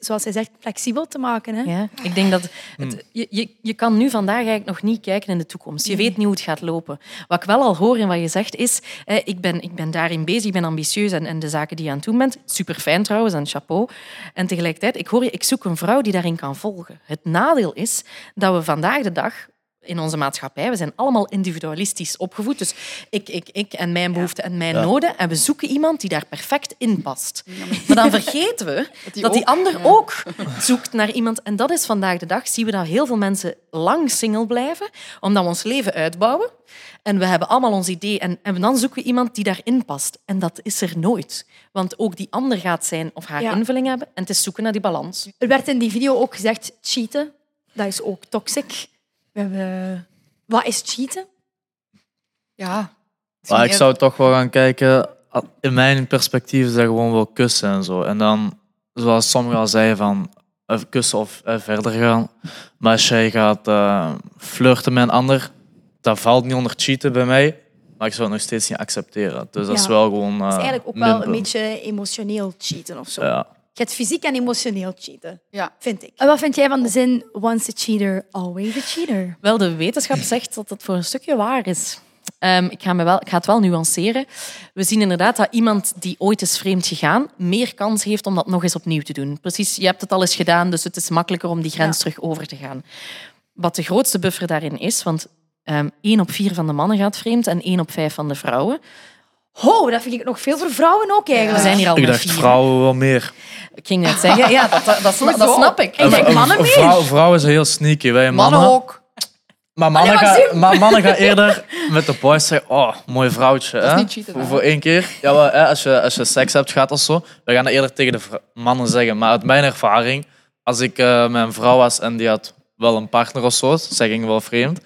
zoals zij zegt, flexibel te maken? Hè?
Ja, ik denk dat het, je, je, je kan nu vandaag eigenlijk nog niet kijken in de toekomst. Je
Nee.
weet niet hoe het gaat lopen. Wat ik wel al hoor in wat je zegt is, eh, ik, ben, ik ben daarin bezig, ik ben ambitieus en, en de zaken die je aan het doen bent, super fijn trouwens en chapeau. En tegelijkertijd, ik hoor je, ik zoek een vrouw die daarin kan volgen. Het nadeel is dat we vandaag de dag in onze maatschappij. We zijn allemaal individualistisch opgevoed. Dus ik, ik, ik en mijn behoeften en mijn
Ja.
noden. En we zoeken iemand die daar perfect in past. Maar dan vergeten we
die
dat die
ook-
ander
ja.
ook zoekt naar iemand. En dat is vandaag de dag, zien we dat heel veel mensen lang single blijven, omdat we ons leven uitbouwen. En we hebben allemaal ons idee. En, en dan zoeken we iemand die daarin past. En dat is er nooit. Want ook die ander gaat zijn of haar
Ja.
invulling hebben. En het is zoeken naar die balans.
Er werd in die video ook gezegd, cheaten, dat is ook toxic. We hebben... Wat is cheaten?
Ja.
Maar ik zou toch wel gaan kijken, in mijn perspectief is dat gewoon wel kussen en zo. En dan, zoals sommigen al zeiden, van eh, kussen of eh, verder gaan. Maar als jij gaat eh, flirten met een ander, dat valt niet onder cheaten bij mij. Maar ik zou het nog steeds niet accepteren. Dus dat is wel gewoon.
Het is eigenlijk ook wel een beetje emotioneel cheaten of zo.
Ja.
Je hebt fysiek en emotioneel cheaten,
Ja.
vind ik. En wat vind jij van de zin once a cheater, always a cheater?
Wel, de wetenschap zegt dat het voor een stukje waar is. Ehm, ik, ga me wel, ik ga het wel nuanceren. We zien inderdaad dat iemand die ooit is vreemd gegaan, meer kans heeft om dat nog eens opnieuw te doen. Precies, je hebt het al eens gedaan, dus het is makkelijker om die grens
Ja.
terug over te gaan. Wat de grootste buffer daarin is, want ehm één op vier van de mannen gaat vreemd en één op vijf van de vrouwen.
Ho, dat vind ik nog veel voor vrouwen ook eigenlijk.
We zijn hier al
Ik dacht vrouwen wel meer.
Ik ging net zeggen, ja, dat, dat, dat, snap, dat
Hoezo?
snap ik.
Ik denk mannen meer.
Vrouw, vrouwen zijn heel sneaky. Wij mannen,
Mannen ook.
Maar mannen,
Allee,
gaan, maar mannen gaan eerder met de boys zeggen: Oh, mooi vrouwtje.
is
hè?
niet cheaten,
voor, één keer. Ja, wel, hè, als, je, als je seks hebt gehad of zo, we gaan dat eerder tegen de mannen zeggen. Maar uit mijn ervaring, als ik eh, met een vrouw was en die had wel een partner of zo, zij ging wel vreemd.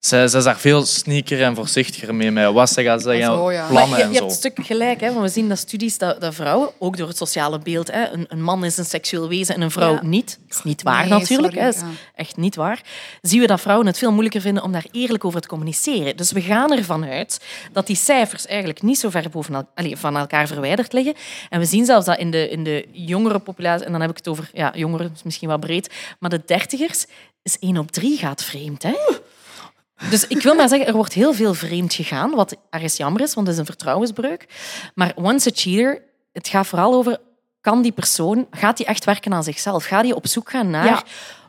Zij, zij is daar veel sneaker en voorzichtiger mee met wat ze gaat zeggen,
Zo, ja.
Maar
plannen
je,
en
je
zo.
hebt een stuk gelijk, hè, want we zien dat studies dat, dat vrouwen, ook door het sociale beeld, hè, een, een man is een seksueel wezen en een vrouw
Ja.
niet. Dat is niet waar
Nee,
natuurlijk,
sorry,
hè, dat is
ja.
echt niet waar. Zien we dat vrouwen het veel moeilijker vinden om daar eerlijk over te communiceren. Dus we gaan ervan uit dat die cijfers eigenlijk niet zo ver boven van elkaar verwijderd liggen. En we zien zelfs dat in de, in de jongere populatie, en dan heb ik het over ja, jongeren, is misschien wat breed, maar de dertigers is één op drie gaat vreemd. Hè? Dus ik wil maar zeggen, er wordt heel veel vreemd gegaan, wat ergens jammer is, want het is een vertrouwensbreuk. Maar once a cheater, het gaat vooral over, kan die persoon, gaat die echt werken aan zichzelf? Gaat die op zoek gaan naar,
Ja.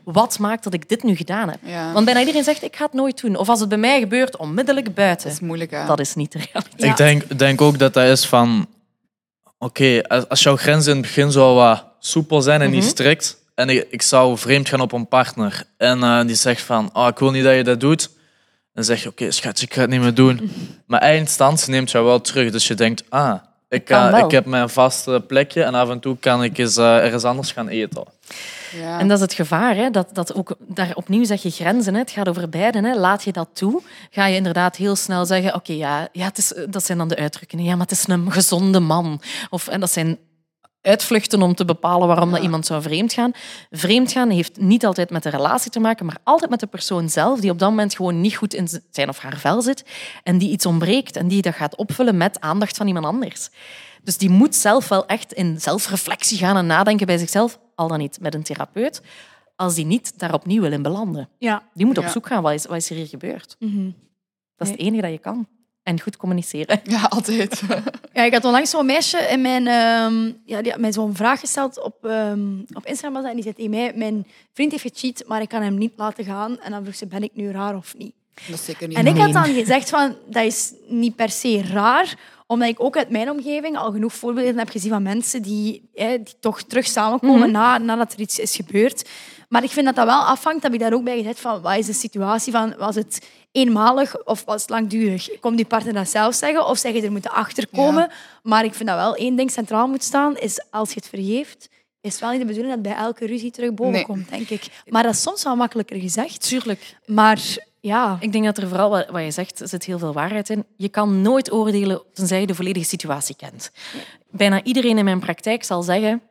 wat maakt dat ik dit nu gedaan heb?
Ja.
Want bijna iedereen zegt, ik ga het nooit doen. Of als het bij mij gebeurt, onmiddellijk buiten.
Dat is moeilijk, hè?
Dat is niet de realiteit.
Ik denk, denk ook dat dat is van... Oké, als, als jouw grenzen in het begin zo wat soepel zijn en niet
Mhm.
strikt... En ik, ik zou vreemd gaan op een partner. En eh, die zegt van, oh, ik wil niet dat je dat doet. Dan zeg je, oké, schatje, ik ga het niet meer doen. Maar eindstand neemt jou wel terug. Dus je denkt, ah, ik,
Kan
eh, ik heb mijn vaste plekje en af en toe kan ik eens eh, ergens anders gaan eten.
Ja.
En dat is het gevaar, hè? Dat, dat ook, daar opnieuw zeg je grenzen. Hè? Het gaat over beiden. Hè? Laat je dat toe, ga je inderdaad heel snel zeggen... Oké, ja, ja het is, dat zijn dan de uitdrukkingen. Ja, maar het is een gezonde man. Of, en dat zijn uitvluchten om te bepalen waarom dat iemand zou vreemdgaan. Vreemdgaan heeft niet altijd met de relatie te maken, maar altijd met de persoon zelf, die op dat moment gewoon niet goed in zijn of haar vel zit en die iets ontbreekt en die dat gaat opvullen met aandacht van iemand anders. Dus die moet zelf wel echt in zelfreflectie gaan en nadenken bij zichzelf, al dan niet met een therapeut, als die niet daar opnieuw wil in belanden.
Ja.
Die moet op
Ja.
zoek gaan, wat is, wat is er hier gebeurd?
Mhm.
Dat is het enige dat je kan. En goed communiceren.
Ja, altijd.
Ja, ik had onlangs zo'n meisje in mijn, ehm, ja, die had mij zo'n vraag gesteld op, ehm, op Instagram. was dat, En die zei tegen mij, mijn vriend heeft gecheat, maar ik kan hem niet laten gaan. En dan vroeg ze, ben ik nu raar of niet?
Dat is zeker niet.
En ik had dan gezegd van, dat is niet per se raar, omdat ik ook uit mijn omgeving al genoeg voorbeelden heb gezien van mensen die, hè, die toch terug samenkomen
Mhm.
na, nadat er iets is gebeurd. Maar ik vind dat dat wel afhangt, heb ik daar ook bij gezegd, van wat is de situatie van, was het eenmalig of was het langdurig? Komt die partner dat zelf zeggen of zeg je er moeten achterkomen? Maar ik vind dat wel één ding centraal moet staan, is als je het vergeeft, is het wel niet de bedoeling dat bij elke ruzie terug boven
Nee.
komt, denk ik. Maar dat is soms wel makkelijker gezegd.
Tuurlijk.
Maar ja...
Ik denk dat er vooral, wat wat je zegt, zit heel veel waarheid in. Je kan nooit oordelen tenzij je de volledige situatie kent. Bijna iedereen in mijn praktijk zal zeggen...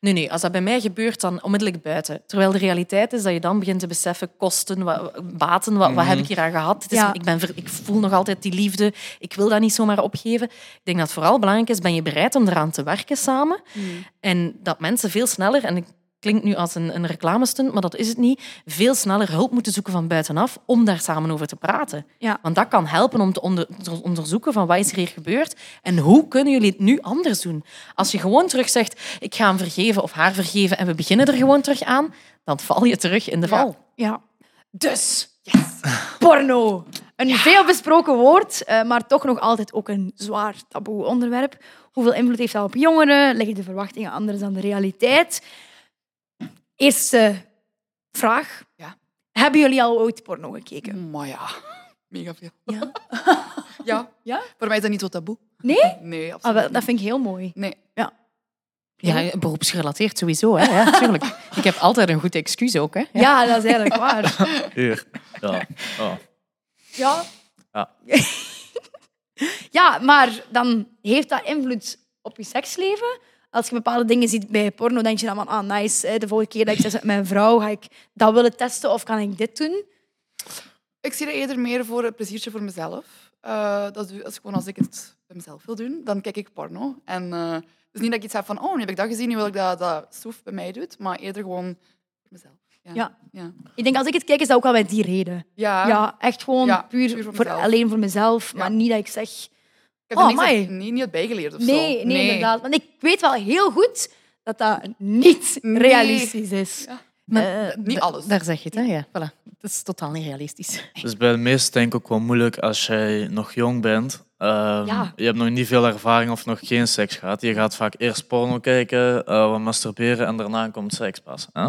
Nee, nee, als dat bij mij gebeurt, dan onmiddellijk buiten. Terwijl de realiteit is dat je dan begint te beseffen, kosten, wat, baten, wat, wat heb ik hier aan gehad? Het is,
Ja.
ik, ben, ik voel nog altijd die liefde, ik wil dat niet zomaar opgeven. Ik denk dat het vooral belangrijk is, ben je bereid om eraan te werken samen? En dat mensen veel sneller, en ik klinkt nu als een, een reclamestunt, maar dat is het niet, veel sneller hulp moeten zoeken van buitenaf om daar samen over te praten.
Ja.
Want dat kan helpen om te onder- te onderzoeken van wat is er hier gebeurd en hoe kunnen jullie het nu anders doen. Als je gewoon terug zegt, ik ga hem vergeven of haar vergeven en we beginnen er gewoon terug aan, dan val je terug in de val.
Ja. Dus, Porno. Een veel besproken woord, eh, maar toch nog altijd ook een zwaar taboe onderwerp. Hoeveel invloed heeft dat op jongeren? Liggen de verwachtingen anders dan de realiteit? Eerste vraag. Hebben jullie al ooit porno gekeken?
Maar ja, mega veel. Ja?
ja?
Voor mij is dat niet zo taboe.
Nee?
Nee,
Ah,
absoluut
wel, dat vind ik heel mooi.
Nee.
Ja.
Ja, beroepsgerelateerd sowieso. Hè? Ja, tuurlijk. Ik heb altijd een goed excuus ook. Hè?
Ja, dat is eigenlijk waar.
Hier. Ja. Oh.
Ja.
Ja.
Ja, maar dan heeft dat invloed op je seksleven. Als je bepaalde dingen ziet bij porno, denk je dan van, ah, nice, hè, de volgende keer dat ik heb met mijn vrouw, ga ik dat willen testen of kan ik dit doen?
Ik zie dat eerder meer voor een pleziertje voor mezelf. Eh, dat is, gewoon als ik het bij mezelf wil doen, dan kijk ik porno. En eh, het is niet dat ik iets heb van, oh, nu heb ik dat gezien, nu wil ik dat, dat Soef bij mij doet, maar eerder gewoon voor mezelf. Ja.
Ja.
ja.
Ik denk, als ik het kijk, is dat ook wel met die reden.
Ja.
Ja, echt gewoon
Ja,
puur,
puur voor
alleen voor mezelf, maar niet dat ik zeg...
Ik heb er
oh,
niks niet, niet bijgeleerd of
Nee,
zo.
nee, inderdaad. Want ik weet wel heel goed dat dat niet realistisch is.
Maar
Eh,
niet alles.
Daar zeg je het, hè? Ja, voilà. Het is totaal niet realistisch.
Dus bij de meesten denk ik ook wel moeilijk als jij nog jong bent. Ehm,
Ja.
Je hebt nog niet veel ervaring of nog geen seks gehad. Je gaat vaak eerst porno kijken, eh, wat masturberen en daarna komt seks pas. Hè?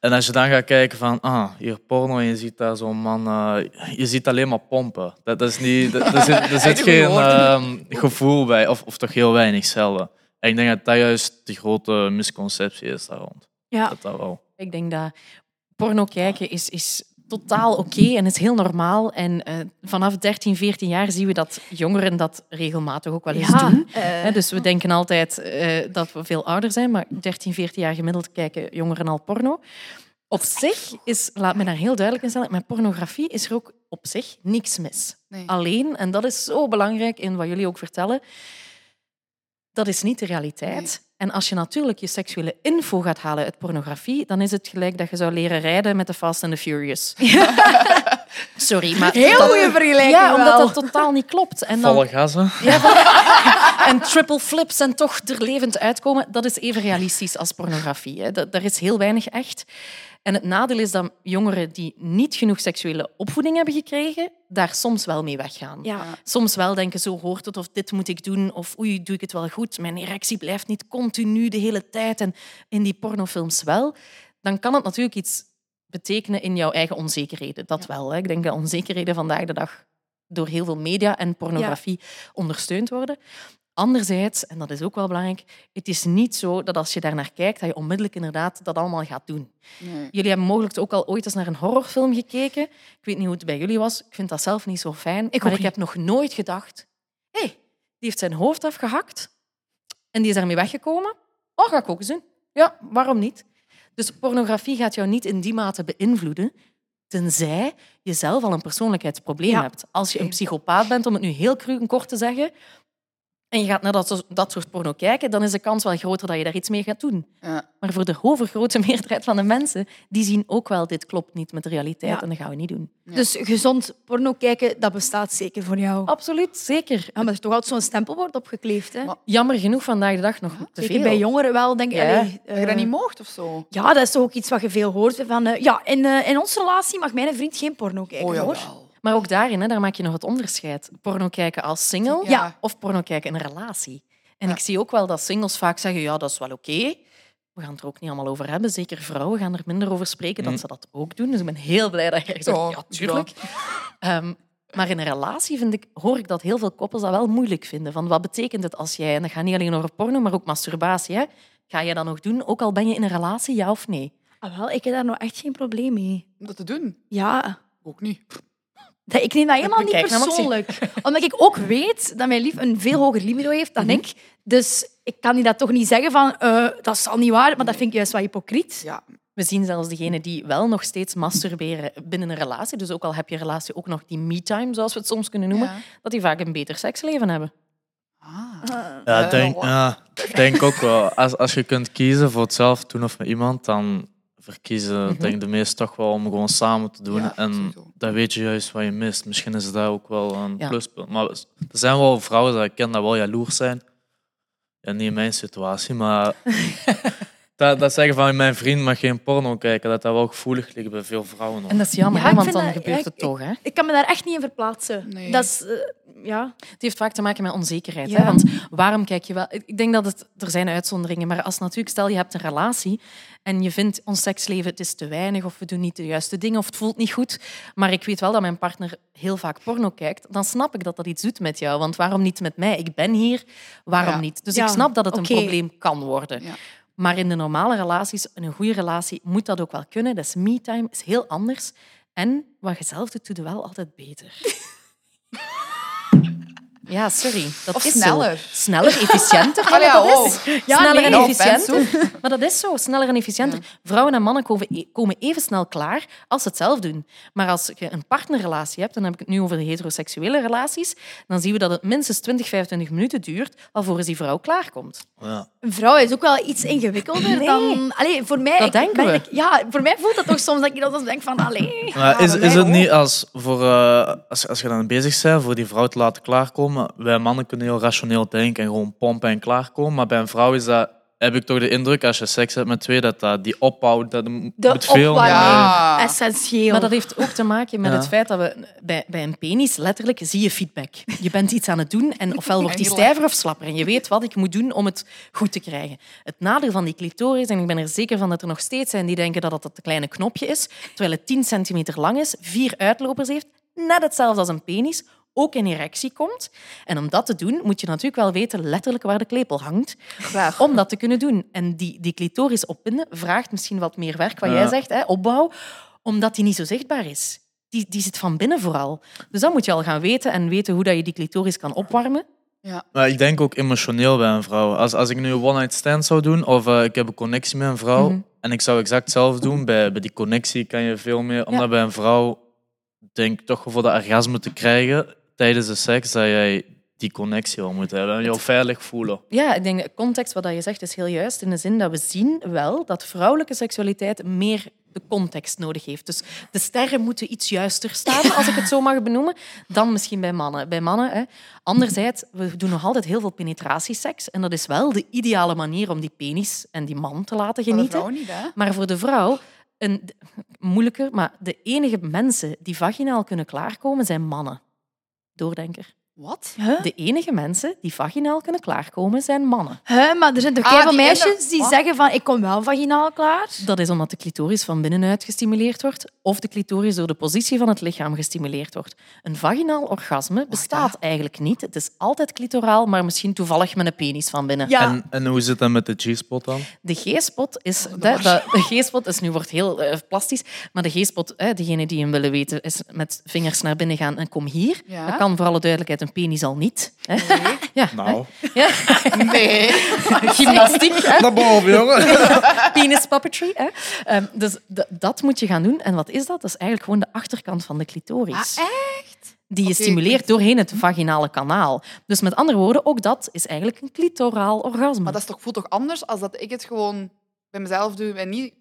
En als je dan gaat kijken van, ah, hier porno en je ziet daar zo'n man, eh, je ziet alleen maar pompen. Dat, dat is niet, dat, er zit, er zit geen ehm, gevoel bij, of, of toch heel weinig zelden. En ik denk dat dat juist de grote misconceptie is daar rond.
Ja.
Dat dat wel.
Ik denk dat porno kijken is, is totaal oké en is heel normaal. En eh, vanaf 13, 14 jaar zien we dat jongeren dat regelmatig ook wel eens
Ja,
doen.
eh,
dus we denken altijd eh, dat we veel ouder zijn, maar 13, 14 jaar gemiddeld kijken jongeren al porno. Op zich is, laat me daar heel duidelijk in stellen, met pornografie is er ook op zich niks mis.
Nee.
Alleen, en dat is zo belangrijk in wat jullie ook vertellen, dat is niet de realiteit. En als je natuurlijk je seksuele info gaat halen uit pornografie, dan is het gelijk dat je zou leren rijden met de Fast and the Furious. Sorry, maar...
Heel
dat-
goede vergelijking
Ja, omdat dat totaal niet klopt. En dan,
Volle gassen.
ja, voilà. en triple flips en toch er levend uitkomen, dat is even realistisch als pornografie. Hè. Dat, daar is heel weinig echt. En het nadeel is dat jongeren die niet genoeg seksuele opvoeding hebben gekregen, daar soms wel mee weggaan.
Ja.
Soms wel denken, zo hoort het, of dit moet ik doen, of oei, doe ik het wel goed. Mijn erectie blijft niet continu de hele tijd en in die pornofilms wel. Dan kan het natuurlijk iets betekenen in jouw eigen onzekerheden. Dat wel. Hè. Ik denk dat onzekerheden vandaag de dag door heel veel media en pornografie ondersteund worden. Anderzijds, en dat is ook wel belangrijk, het is niet zo dat als je daar naar kijkt, dat je onmiddellijk inderdaad dat allemaal gaat doen.
Nee.
Jullie hebben mogelijk ook al ooit eens naar een horrorfilm gekeken. Ik weet niet hoe het bij jullie was. Ik vind dat zelf niet zo fijn.
Ik
maar ik heb nog nooit gedacht... Hé, hey, die heeft zijn hoofd afgehakt en die is daarmee weggekomen. Oh, ga ik ook eens doen. Ja, waarom niet? Dus pornografie gaat jou niet in die mate beïnvloeden, tenzij je zelf al een persoonlijkheidsprobleem
Ja.
hebt. Als je een psychopaat bent, om het nu heel cru en kort te zeggen, en je gaat naar dat, dat soort porno kijken, dan is de kans wel groter dat je daar iets mee gaat doen.
Ja.
Maar voor de overgrote meerderheid van de mensen, die zien ook wel, dit klopt niet met de realiteit
Ja.
en dat gaan we niet doen.
Dus gezond porno kijken, dat bestaat zeker voor jou.
Absoluut, zeker.
Ja, maar er is toch altijd zo'n stempel wordt opgekleefd. Hè?
Jammer genoeg vandaag de dag nog te
Zeker
veel.
bij jongeren wel, denk ik.
Dat je dat
eh,
niet mocht of zo.
Ja, dat is toch ook iets wat je veel hoort. Van, eh, ja, in, eh, in onze relatie mag mijn vriend geen porno kijken.
Oh,
hoor.
Maar ook daarin, hè, daar maak je nog het onderscheid. Porno kijken als single
Ja.
of porno kijken in een relatie. En ik zie ook wel dat singles vaak zeggen, ja, dat is wel oké. We gaan het er ook niet allemaal over hebben. Zeker vrouwen gaan er minder over spreken dat
Mm.
ze dat ook doen. Dus ik ben heel blij dat je zegt,
Ja,
ja, tuurlijk. Ehm, maar in een relatie vind ik, hoor ik dat heel veel koppels dat wel moeilijk vinden. Van wat betekent het als jij, en dat gaat niet alleen over porno, maar ook masturbatie, hè? ga je dat nog doen, ook al ben je in een relatie, ja of nee?
Ah, wel, ik heb daar nog echt geen probleem mee.
Om dat te doen?
Ja.
Ook niet.
Dat, ik neem dat helemaal niet persoonlijk. Omdat ik ook weet dat mijn lief een veel hoger libido heeft dan ik. Dus ik kan die dat toch niet zeggen van, eh, dat is al niet waar, maar dat vind ik juist wel hypocriet.
Ja.
We zien zelfs degenen die wel nog steeds masturberen binnen een relatie, dus ook al heb je relatie ook nog die me-time, zoals we het soms kunnen noemen,
Ja.
dat die vaak een beter seksleven hebben.
Ja,
Eh,
ik denk,
wat?
ja, ik denk ook wel. Als, als je kunt kiezen voor het zelf doen of met iemand, dan verkiezen denk ik de meesten toch wel om gewoon samen te doen.
Ja,
en dan weet je juist wat je mist. Misschien is dat ook wel een
Ja.
pluspunt. Maar er zijn wel vrouwen dat ik ken dat wel jaloers zijn. Ja, niet in mijn situatie, maar dat, dat zeggen van mijn vriend mag geen porno kijken, dat dat wel gevoelig ligt bij veel vrouwen.
En dat is jammer,
Ja,
hè, want dan
dat-
gebeurt
ja,
het
ik-
toch. Hè?
Ik kan me daar echt niet in verplaatsen.
Nee.
Dat is... ja.
Het heeft vaak te maken met onzekerheid.
Ja.
Hè? Want waarom kijk je wel... Ik denk dat het... Er zijn uitzonderingen, maar als natuurlijk... Stel, je hebt een relatie en je vindt ons seksleven het is te weinig of we doen niet de juiste dingen of het voelt niet goed, maar ik weet wel dat mijn partner heel vaak porno kijkt, dan snap ik dat dat iets doet met jou. Want waarom niet met mij? Ik ben hier, waarom
Ja.
niet? Dus
Ja,
ik snap dat het een probleem kan worden. Maar in de normale relaties, in een goede relatie, moet dat ook wel kunnen. Dat is me-time, is heel anders. En wat je zelf doet, doe je wel altijd beter. Ja, sorry. Dat
Of
is
sneller.
Zo. Sneller, efficiënter.
Allee,
maar dat
oh.
is.
Ja,
sneller
nee.
en efficiënter.
offense,
Maar dat is zo, sneller en efficiënter. Vrouwen en mannen komen, e- komen even snel klaar als ze het zelf doen. Maar als je een partnerrelatie hebt, dan heb ik het nu over de heteroseksuele relaties, dan zien we dat het minstens 20, 25 minuten duurt alvorens die vrouw klaarkomt.
Ja.
Een vrouw is ook wel iets ingewikkelder
Nee.
dan... Allee, voor mij...
Dat
ik-
denken we.
ik- ja, voor mij voelt dat toch soms dat ik dat dan denk van... Allee... Ja,
is, is het
ook.
niet als, voor, eh, als, als je dan bezig bent voor die vrouw te laten klaarkomen? Wij mannen kunnen heel rationeel denken en gewoon pompen en klaarkomen. Maar bij een vrouw is dat, heb ik toch de indruk, als je seks hebt met twee, dat, dat die opbouw, dat moet
De
veel meer-
Ja.
Essentieel.
Maar dat heeft ook te maken met
Ja.
het feit dat we bij, bij een penis letterlijk zie je feedback. Je bent iets aan het doen en ofwel wordt die stijver of slapper. En je weet wat ik moet doen om het goed te krijgen. Het nadeel van die clitoris, en ik ben er zeker van dat er nog steeds zijn die denken dat het dat kleine knopje is, terwijl het 10 centimeter lang is, vier uitlopers heeft, net hetzelfde als een penis, ook in erectie komt. En om dat te doen, moet je natuurlijk wel weten letterlijk waar de klepel hangt, om dat te kunnen doen. En die, die clitoris oppinnen vraagt misschien wat meer werk, wat
Ja.
jij zegt, hè, opbouw, omdat die niet zo zichtbaar is. Die, die zit van binnen vooral. Dus dan moet je al gaan weten en weten hoe dat je die clitoris kan opwarmen.
Maar ik denk ook emotioneel bij een vrouw. Als, als ik nu een one-night stand zou doen, of eh, ik heb een connectie met een vrouw,
Mhm.
en ik zou exact hetzelfde doen, bij, bij die connectie kan je veel meer... Omdat bij een vrouw, denk ik toch voor de orgasme te krijgen tijdens de seks, dat jij die connectie wel moet hebben en je veilig voelen.
Ja, ik denk de context wat je zegt is heel juist. In de zin dat we zien wel dat vrouwelijke seksualiteit meer de context nodig heeft. Dus de sterren moeten iets juister staan, als ik het zo mag benoemen, dan misschien bij mannen. Bij mannen, hè. Anderzijds, we doen nog altijd heel veel penetratieseks. En dat is wel de ideale manier om die penis en die man te laten
Voor de
genieten.
vrouw niet, hè?
Maar voor de vrouw, een, moeilijker, maar de enige mensen die vaginaal kunnen klaarkomen zijn mannen. Doordenker.
Wat?
De enige mensen die vaginaal kunnen klaarkomen zijn mannen.
Hè, maar er zijn toch
Ah,
heel veel meisjes die
Wat?
zeggen van ik kom wel vaginaal klaar.
Dat is omdat de clitoris van binnenuit gestimuleerd wordt of de clitoris door de positie van het lichaam gestimuleerd wordt. Een vaginaal orgasme bestaat eigenlijk niet. Het is altijd clitoraal, maar misschien toevallig met een penis van binnen.
En, en hoe zit dat met de G-spot dan?
De G-spot is... De, de, de G-spot is nu wordt heel eh, plastisch, maar de G-spot, eh, degene die hem willen weten, is met vingers naar binnen gaan en kom hier.
Ja.
Dat kan voor alle duidelijkheid een penis al niet. Hè? Ja,
Nou.
Ja.
Nee.
Gymnastiek. hè?
Naar boven, jongen.
Penis puppetry. Hè? Ehm, dus dat moet je gaan doen. En wat is dat? Dat is eigenlijk gewoon de achterkant van de clitoris.
Ah, echt?
Die je stimuleert doorheen het vaginale kanaal. Dus met andere woorden, ook dat is eigenlijk een clitoraal orgasme.
Maar dat is toch, voelt toch anders als dat ik het gewoon bij mezelf doe en niet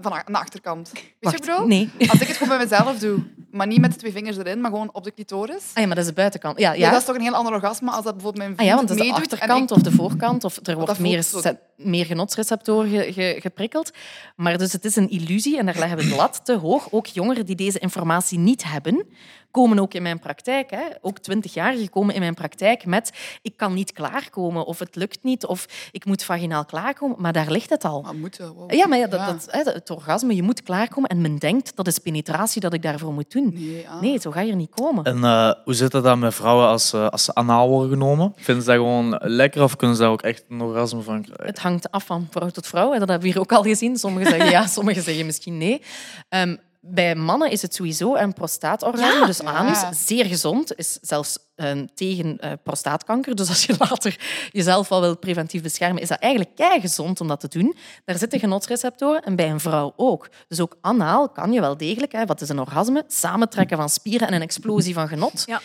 van de achterkant. Weet je
Wacht,
bedoel?
nee.
Als ik het gewoon bij mezelf doe, maar niet met de twee vingers erin, maar gewoon op de clitoris.
Ah ja, maar dat is de buitenkant. Ja,
Ja,
ja.
dat is toch een heel ander orgasme als dat bijvoorbeeld mijn
Ah
vriend
ja, want dat is de achterkant
ik-
of de voorkant, of er wordt meer, se- meer genotsreceptoren ge- ge- geprikkeld. Maar dus het is een illusie en daar leggen we de lat te hoog. Ook jongeren die deze informatie niet hebben, komen ook in mijn praktijk. Hè. Ook twintigjarigen komen in mijn praktijk met ik kan niet klaarkomen, of het lukt niet, of ik moet vaginaal klaarkomen. Maar daar ligt het al.
Maar moeten, wow.
Ja, maar ja, dat,
Ja.
Dat, hè, het orgasme, je moet klaarkomen en men denkt dat is penetratie dat ik daarvoor moet doen.
Nee, ah.
Nee, zo ga je er niet komen.
En eh, hoe zit het dan met vrouwen als, ze- als ze anaal worden genomen? Vinden ze dat gewoon lekker of kunnen ze daar ook echt een orgasme van krijgen?
Het hangt af van vrouw tot vrouw. En dat hebben we hier ook al gezien. Sommigen zeggen ja, sommigen zeggen misschien nee. Ehm, bij mannen is het sowieso een prostaatorgasme,
Ja.
dus
Ja.
anus, zeer gezond. Is zelfs ehm, tegen eh, prostaatkanker. Dus als je later jezelf al wil preventief beschermen, is dat eigenlijk kei gezond om dat te doen. Daar zitten genotsreceptoren en bij een vrouw ook. Dus ook anaal kan je wel degelijk, hè, wat is een orgasme? Samentrekken van spieren en een explosie van genot.
Ja.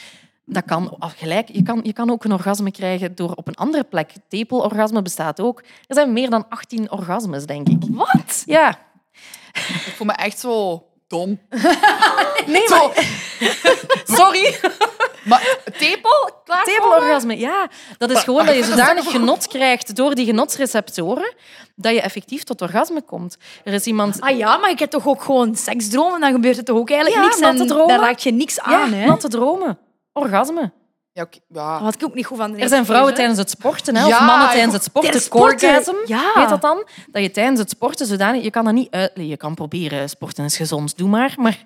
Dat kan af- gelijk. Je kan, je kan ook een orgasme krijgen door op een andere plek. Tepelorgasme bestaat ook. Er zijn meer dan 18 orgasmes, denk ik.
Wat?
Ja.
Ik voel me echt zo dom.
Nee, maar... Sorry.
Maar tepel? Klaar?
Tepelorgasme. orgasme. Ja, dat is gewoon dat je zodanig genot krijgt door die genotsreceptoren dat je effectief tot orgasme komt. Er is iemand...
Ah ja, maar ik heb toch ook gewoon seksdromen, dan gebeurt er toch ook eigenlijk
Ja,
niks en
dromen.
daar raak je niks aan.
ja,
hè?
natte dromen. Orgasme.
Ja, oké. ja.
Dat had ik ook niet goed van
Er zijn vrouwen tijdens het sporten, hè, of mannen tijdens het sporten,
ja.
heet dat dan? Dat je tijdens het sporten zodanig... Je kan dat niet uit... Je kan proberen, sporten is gezond, doe maar. Maar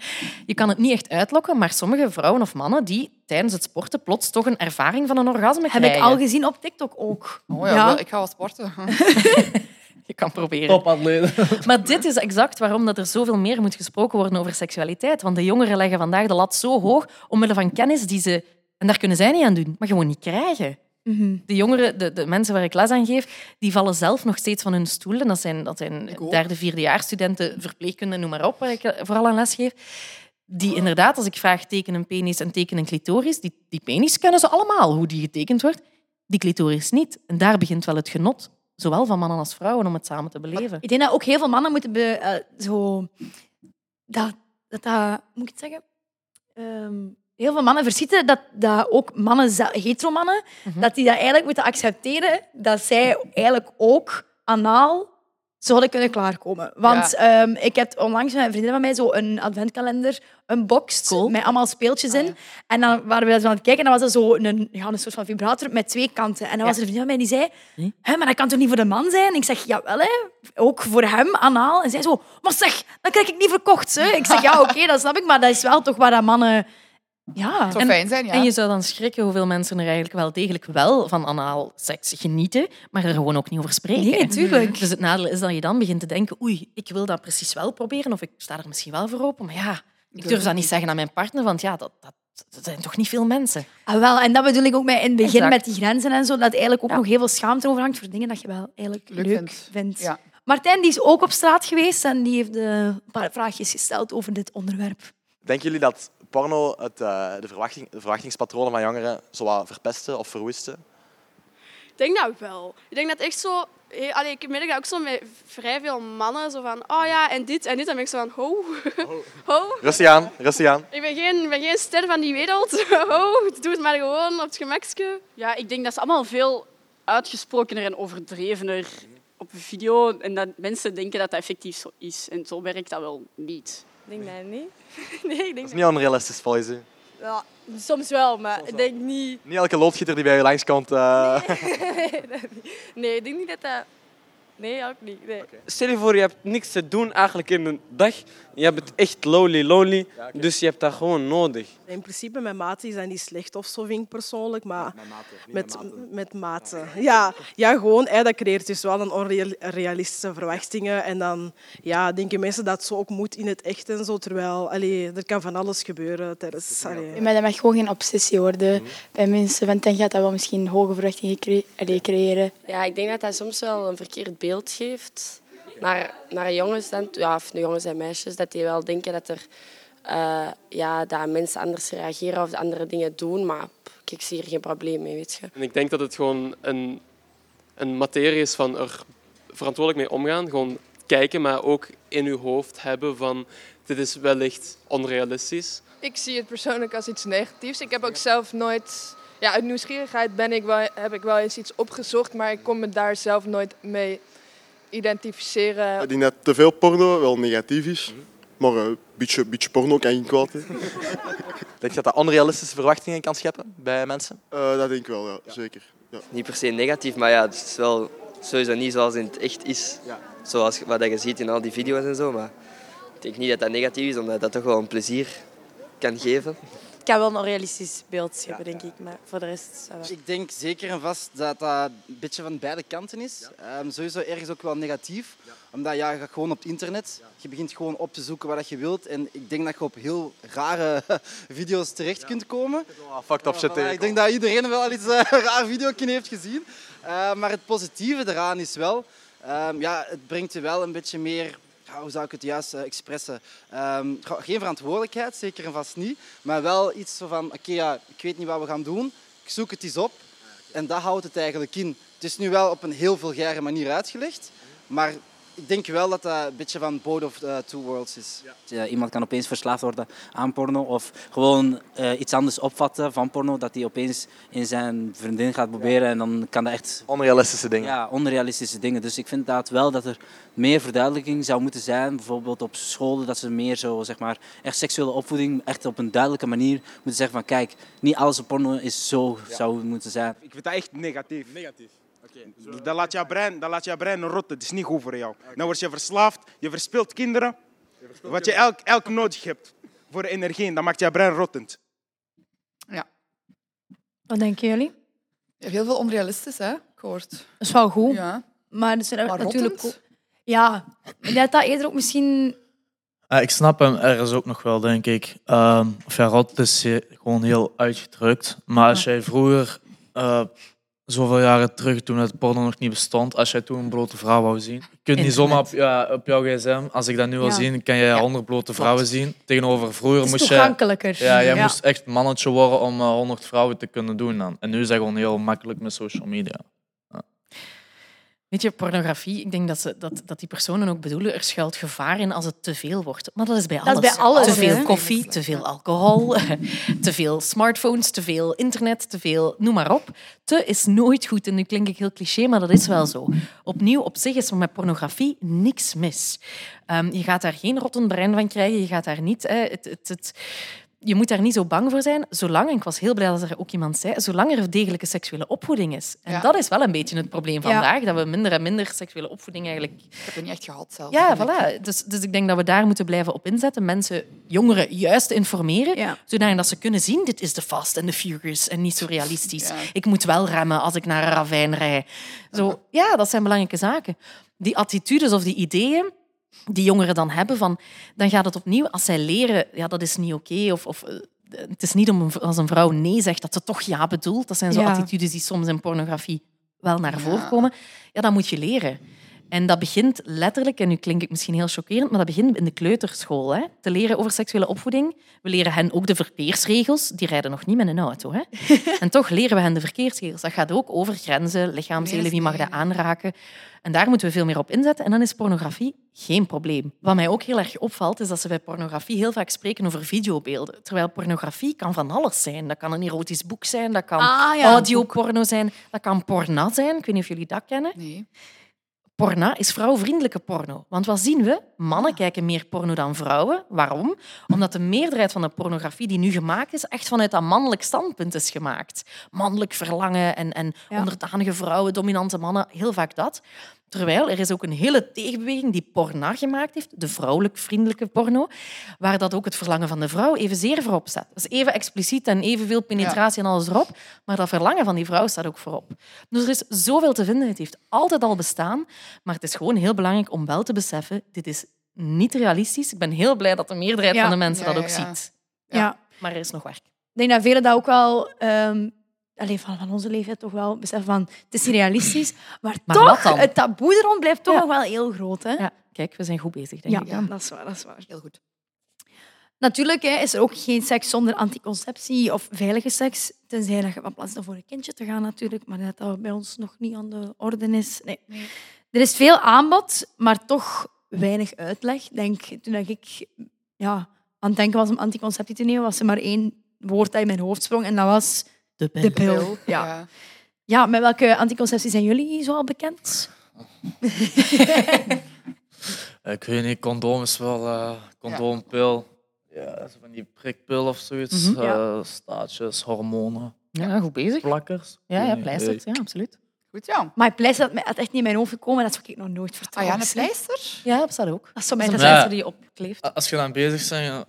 je kan het niet echt uitlokken. Maar sommige vrouwen of mannen die tijdens het sporten plots toch een ervaring van een orgasme
Heb
krijgen.
ik al gezien op TikTok ook.
Oh ja, ik ga wel sporten.
Je kan proberen.
Topatleten.
Maar dit is exact waarom dat er zoveel meer moet gesproken worden over seksualiteit. Want de jongeren leggen vandaag de lat zo hoog omwille van kennis die ze... En daar kunnen zij niet aan doen, maar gewoon niet krijgen.
Mhm.
De jongeren, de, de mensen waar ik les aan geef, die vallen zelf nog steeds van hun stoel. En dat zijn, dat zijn derde, vierde jaar studenten, verpleegkundigen, noem maar op, waar ik eh, vooral aan les geef. Die inderdaad, als ik vraag teken een penis en teken een clitoris, die, die penis kennen ze allemaal, hoe die getekend wordt. Die clitoris niet. En daar begint wel het genot. Zowel van mannen als vrouwen, om het samen te beleven.
Ik denk dat ook heel veel mannen moeten be, eh, zo... Dat, dat, dat... Moet ik het zeggen? Ehm, heel veel mannen verzieten dat, dat ook mannen, hetero-mannen, dat die dat eigenlijk moeten accepteren dat zij eigenlijk ook anaal zouden kunnen klaarkomen. Want ehm, ik heb onlangs met een vriendin van mij zo een adventkalender unboxed met allemaal speeltjes in. En dan waren we aan het kijken en dan was er zo een, ja, een soort van vibrator met twee kanten. En dan was er een vriendin van mij die zei, Hé, maar dat kan toch niet voor de man zijn? Ik zeg, jawel, hè. ook voor hem, anaal. En zij zo, maar zeg, dat krijg ik niet verkocht. Hè. Ik zeg, ja, oké, dat snap ik, maar dat is wel toch waar dat mannen... Ja.
zou fijn zijn, ja.
En je zou dan schrikken hoeveel mensen er eigenlijk wel degelijk wel van anaal seks genieten, maar er gewoon ook niet over spreken.
Nee, tuurlijk.
Dus het nadeel is dat je dan begint te denken, oei, ik wil dat precies wel proberen, of ik sta er misschien wel voor open, maar ja, ik durf dat niet zeggen aan mijn partner, want ja, dat, dat, dat zijn toch niet veel mensen.
Ah, wel, en dat bedoel ik ook met in het begin
Exact.
met die grenzen en zo, dat eigenlijk ook nog heel veel schaamte over hangt voor dingen dat je wel eigenlijk leuk,
Leuk
vindt.
vindt. Ja.
Martijn die is ook op straat geweest en die heeft eh, een paar vraagjes gesteld over dit onderwerp.
Denken jullie dat porno het, eh, de, verwachting, de verwachtingspatronen van jongeren zo wat verpesten of verwoesten?
Ik denk dat wel. Ik denk dat echt zo... Hey, allee, ik merk dat ook zo met vrij veel mannen. Zo van, oh ja, en dit en dit. En ben ik zo van, ho. ho.
Rustig aan, rustig aan.
Ik ben geen, ben geen ster van die wereld. ho, doe het maar gewoon op het gemakske.
Ja, ik denk dat ze allemaal veel uitgesprokener en overdrevener op video. En dat mensen denken dat dat effectief zo is. En zo werkt dat wel niet.
Ik denk dat niet. nee, ik denk
Dat is niet onrealistisch volgens u.
Ja, soms wel, maar ik denk niet...
Niet elke loodgieter die bij je langskomt. eh
nee, dat niet. nee, ik denk niet dat dat... Nee, ook niet. Nee.
Stel je voor, je hebt niks te doen eigenlijk in een dag. Je hebt het echt lonely, lonely. Dus je hebt dat gewoon nodig.
In principe met mate is dat niet slecht of zo, vind ik persoonlijk. Maar met, met mate. Ja, ja, gewoon, hè, dat creëert dus wel een onrealistische verwachtingen. En dan ja, denken mensen dat het zo ook moet in het echt en zo. Terwijl allee, er kan van alles gebeuren tijdens... Allee.
Maar dat mag gewoon geen obsessie worden bij mensen. Want dan gaat dat wel misschien hoge verwachtingen creëren.
Ja, ik denk dat dat soms wel een verkeerd beeld geeft naar, naar jongens, dan, ja, of jongens en meisjes, dat die wel denken dat, er, eh, ja, dat mensen anders reageren of andere dingen doen. Maar pff, ik zie hier geen probleem mee, weet je.
En ik denk dat het gewoon een, een materie is van er verantwoordelijk mee omgaan. Gewoon kijken, maar ook in uw hoofd hebben van dit is wellicht onrealistisch.
Ik zie het persoonlijk als iets negatiefs. Ik heb ook zelf nooit... Ja, uit nieuwsgierigheid ben ik wel, heb ik wel eens iets opgezocht, maar ik kon me daar zelf nooit mee identificeren.
Ik denk dat te veel porno wel negatief is. Maar eh, een beetje, beetje porno kan geen kwaad. hè.
Denk je dat dat onrealistische verwachtingen kan scheppen bij mensen?
Eh, dat denk ik wel, ja, zeker. Ja.
Niet per se negatief, maar ja, het is wel sowieso niet zoals in het echt is. Zoals wat je ziet in al die video's en zo. Maar ik denk niet dat dat negatief is, omdat dat toch wel een plezier kan geven.
Het kan wel een onrealistisch beeld scheppen, denk ik. Maar voor de rest... va.
Ik denk zeker en vast dat dat een beetje van beide kanten is. Ehm, sowieso ergens ook wel negatief. Omdat ja, je gaat gewoon op het internet. Je begint gewoon op te zoeken wat je wilt. En ik denk dat je op heel rare video's terecht kunt komen.
Fucked up shit
Voilà,
tegenkomen.
ik denk dat iedereen wel al iets eh, raar video heeft gezien. Eh, maar het positieve eraan is wel, ehm, ja, het brengt je wel een beetje meer, hoe zou ik het juist eh, expressen? Ehm, geen verantwoordelijkheid, zeker en vast niet. Maar wel iets van, oké, ja, ik weet niet wat we gaan doen. Ik zoek het eens op. En dat houdt het eigenlijk in. Het is nu wel op een heel vulgaire manier uitgelegd. Maar ik denk wel dat dat een beetje van both of the two worlds is.
Ja, iemand kan opeens verslaafd worden aan porno of gewoon eh, iets anders opvatten van porno, dat hij opeens in zijn vriendin gaat proberen en dan kan dat echt...
Onrealistische dingen.
Ja, onrealistische dingen. Dus ik vind inderdaad wel dat er meer verduidelijking zou moeten zijn, bijvoorbeeld op scholen, dat ze meer zo, zeg maar, echt seksuele opvoeding, echt op een duidelijke manier moeten zeggen van kijk, niet alles op porno is zo, zou moeten zijn.
Ik vind dat echt negatief. Negatief. Dan laat je brein, dan laat je brein rotten. Het is niet goed voor jou. Dan word je verslaafd, je verspilt kinderen. Wat je elk, elk nodig hebt voor energie, dan maakt je brein rottend.
Wat denken jullie?
Heel veel onrealistisch, hè, gehoord.
Dat is wel goed.
Ja.
Maar er zijn
Maar
natuurlijk
rottend?
Ja, ik dat dat eerder ook misschien...
Ja, ik snap hem ergens ook nog wel, denk ik. Ehm of ja, rot is gewoon heel uitgedrukt. Maar als jij vroeger, eh, zoveel jaren terug, toen het porno nog niet bestond, als jij toen een blote vrouw wou zien, je kunt niet zomaar op, ja, op jouw gsm, als ik dat nu wil
Ja.
zien, kan jij honderd blote vrouwen zien. Tegenover vroeger moest
toegankelijker.
Ja, jij
Ja.
moest echt mannetje worden om eh, honderd vrouwen te kunnen doen dan. En nu is dat gewoon heel makkelijk met social media.
Weet je, pornografie, ik denk dat, ze, dat, dat die personen ook bedoelen, er schuilt gevaar in als het te veel wordt. Maar dat is bij
Dat
alles.
is bij alles,
Te veel
hè?
koffie, te veel alcohol, te veel smartphones, te veel internet, te veel... Noem maar op. Te is nooit goed. En nu klink ik heel cliché, maar dat is wel zo. Opnieuw, op zich is er met pornografie niks mis. Ehm, je gaat daar geen rottend brein van krijgen. Je gaat daar niet... Hè, het, het, het, je moet daar niet zo bang voor zijn, zolang, en ik was heel blij dat er ook iemand zei, zolang er degelijke seksuele opvoeding is. En
Ja.
dat is wel een beetje het probleem
Ja.
vandaag, dat we minder en minder seksuele opvoeding eigenlijk...
Ik heb het niet echt gehad zelf.
Ja, voilà. Dus, dus ik denk dat we daar moeten blijven op inzetten. Mensen, jongeren, juist te informeren, zodat ze kunnen zien, dit is de Fast en de Furious en niet zo realistisch. Ik moet wel remmen als ik naar een ravijn rijd. Zo, ja, dat zijn belangrijke zaken. Die attitudes of die ideeën die jongeren dan hebben, van, dan gaat het opnieuw, als zij leren, ja, dat is niet oké, of, of eh, het is niet om als een vrouw nee zegt, dat ze toch ja bedoelt. Dat zijn zo
Ja.
attitudes die soms in pornografie wel naar voren komen. Ja, dat moet je leren. En dat begint letterlijk, en nu klink ik misschien heel chockerend, maar dat begint in de kleuterschool. Hè? Te leren over seksuele opvoeding. We leren hen ook de verkeersregels. Die rijden nog niet met een auto. Hè? En toch leren we hen de verkeersregels. Dat gaat ook over grenzen, lichaamsdelen, wie mag dat aanraken. En daar moeten we veel meer op inzetten. En dan is pornografie geen probleem. Wat mij ook heel erg opvalt, is dat ze bij pornografie heel vaak spreken over videobeelden. Terwijl pornografie kan van alles zijn. Dat kan een erotisch boek zijn, dat kan
Ah, ja,
audioporno zijn, dat kan porna zijn. Ik weet niet of jullie dat kennen.
Nee.
Porna is vrouwvriendelijke porno. Want wat zien we? Mannen kijken meer porno dan vrouwen. Waarom? Omdat de meerderheid van de pornografie die nu gemaakt is, echt vanuit dat mannelijk standpunt is gemaakt. Mannelijk verlangen en, en onderdanige vrouwen, dominante mannen, heel vaak dat. Terwijl er is ook een hele tegenbeweging die porna gemaakt heeft, de vrouwelijk vriendelijke porno, waar dat ook het verlangen van de vrouw evenzeer voorop staat. Dat is even expliciet en evenveel penetratie en alles erop, maar dat verlangen van die vrouw staat ook voorop. Dus er is zoveel te vinden. Het heeft altijd al bestaan, maar het is gewoon heel belangrijk om wel te beseffen, dit is niet realistisch. Ik ben heel blij dat de meerderheid
Ja.
van de mensen dat ook ziet.
Ja.
Maar er is nog werk.
Ik denk dat velen dat ook wel... ehm allee, van, van onze leeftijd toch wel beseffen van... Het is realistisch, maar,
Maar
toch, het taboe er rond blijft toch
Ja.
nog wel heel groot. Hè?
Ja, kijk, we zijn goed bezig, denk
Ja,
ik dan.
dat is waar. Dat is waar.
Heel goed.
Natuurlijk hè, is er ook geen seks zonder anticonceptie of veilige seks. Tenzij dat je van plan bent voor een kindje te gaan, natuurlijk. Maar dat dat bij ons nog niet aan de orde is. Nee. Er is veel aanbod, maar toch weinig uitleg. Denk, toen ik ja, aan het denken was om anticonceptie te nemen, was er maar één woord dat in mijn hoofd sprong. En dat was
de pil.
De pil. Ja.
Ja.
ja, met welke anticonceptie zijn jullie zo al bekend?
Ik weet niet, condoom is wel eh condoompil. Ja, zo van die prikpil of zoiets. Eh,
Ja.
staartjes, hormonen.
Ja, goed bezig.
Plakkers.
Ja, ja pleisters, ja, absoluut.
Goed, ja.
Maar pleister had echt niet in mijn hoofd gekomen. Dat zou ik nog nooit
Ah
vertrouwen.
ja, een pleister?
Ja, dat staat ook.
Dat is zo mijn
een pleister die je opkleeft.
Als je dan bezig bent,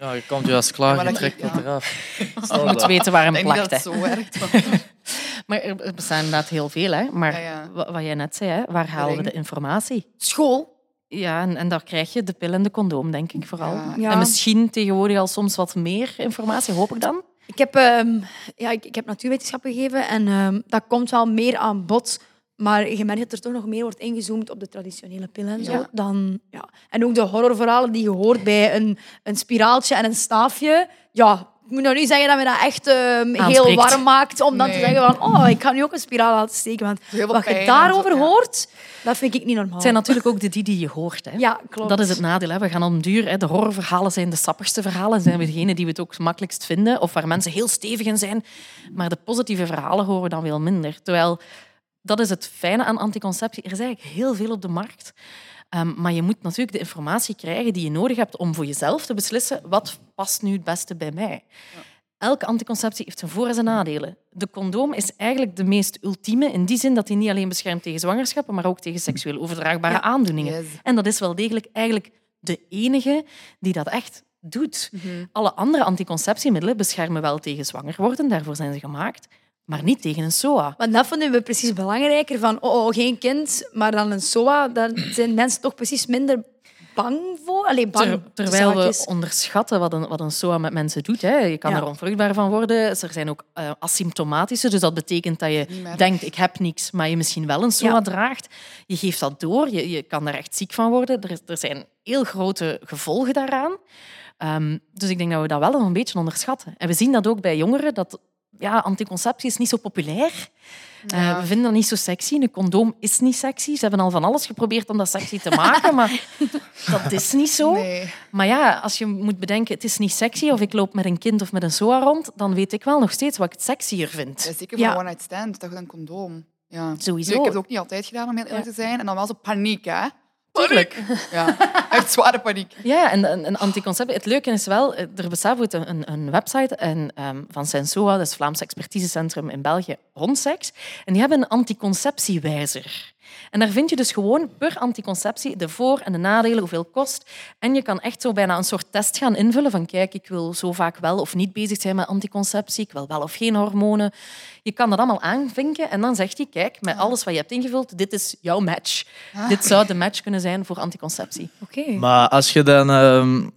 ja, ja, je komt juist klaar,
Maar
je trekt het
ja.
eraf.
Je moet weten waar hem
Ik denk
plakt.
niet dat
hè.
het zo werkt.
Maar er er bestaan inderdaad heel veel. Hè. Maar
Ja, ja.
wa- wat jij net zei, hè, waar halen we de informatie?
School.
Ja, en, en daar krijg je de pil en de condoom, denk ik vooral.
Ja.
Ja.
En misschien tegenwoordig al soms wat meer informatie, hoop ik dan.
Ik heb, ehm, ja, ik, ik heb natuurwetenschappen gegeven en ehm, dat komt wel meer aan bod. Maar je merkt dat er toch nog meer wordt ingezoomd op de traditionele pillen en zo.
Ja.
Dan, ja. En ook de horrorverhalen die je hoort bij een, een spiraaltje en een staafje. Ja, ik moet nou niet zeggen dat me dat echt ehm, heel warm maakt om dan te zeggen van oh, ik ga nu ook een spiraal laten steken. Want wat je daarover
zo, ja.
hoort, dat vind ik niet normaal.
Het zijn natuurlijk ook de die die je hoort. Hè.
Ja, klopt.
Dat is het nadeel. Hè. We gaan om duur. Hè. De horrorverhalen zijn de sappigste verhalen. Zijn we degene die we het ook het makkelijkst vinden. Of waar mensen heel stevig in zijn. Maar de positieve verhalen horen we dan veel minder. Terwijl, dat is het fijne aan anticonceptie. Er is eigenlijk heel veel op de markt. Ehm, maar je moet natuurlijk de informatie krijgen die je nodig hebt om voor jezelf te beslissen wat past nu het beste bij mij. Elke anticonceptie heeft zijn voor- en zijn nadelen. De condoom is eigenlijk de meest ultieme in die zin dat hij niet alleen beschermt tegen zwangerschappen, maar ook tegen seksueel overdraagbare aandoeningen. En dat is wel degelijk eigenlijk de enige die dat echt doet. Alle andere anticonceptiemiddelen beschermen wel tegen zwanger worden, daarvoor zijn ze gemaakt, maar niet tegen een SOA.
Want dat vinden we precies belangrijker. Van, oh, oh, geen kind, maar dan een SOA. Daar zijn mensen toch precies minder bang voor. Alleen bang.
Ter- terwijl we onderschatten wat een, wat een SOA met mensen doet. Hè. Je kan
Ja.
er onvruchtbaar van worden. Er zijn ook eh, asymptomatische, dus dat betekent dat je denkt ik heb niks, maar je misschien wel een SOA
Ja.
draagt. Je geeft dat door, je, je kan daar echt ziek van worden. Er, er zijn heel grote gevolgen daaraan. Ehm, dus ik denk dat we dat wel een beetje onderschatten. En we zien dat ook bij jongeren, dat ja, anticonceptie is niet zo populair. Eh, we vinden dat niet zo sexy. Een condoom is niet sexy. Ze hebben al van alles geprobeerd om dat sexy te maken, maar dat is niet zo.
Nee.
Maar ja, als je moet bedenken, het is niet sexy of ik loop met een kind of met een SOA rond, dan weet ik wel nog steeds wat ik het sexier vind.
Ja, zeker voor
Ja.
one-night stand, toch een condoom. Ja.
Sowieso.
Ik heb het ook niet altijd gedaan, om heel eerlijk te zijn. En dan wel zo paniek, hè.
Tuurlijk.
Ja, echt zware paniek.
Ja, en, en, en anticonceptie. Het leuke is wel, eh, er bestaat een, een, een website en, ehm, van Sensoa, dat is het Vlaams Expertisecentrum in België, rond seks. En die hebben een anticonceptiewijzer. En daar vind je dus gewoon per anticonceptie de voor- en de nadelen, hoeveel het kost. En je kan echt zo bijna een soort test gaan invullen van kijk, ik wil zo vaak wel of niet bezig zijn met anticonceptie, ik wil wel of geen hormonen. Je kan dat allemaal aanvinken en dan zegt hij, kijk, met alles wat je hebt ingevuld, dit is jouw match. Dit zou de match kunnen zijn voor anticonceptie.
Oké.
Maar als je dan ehm,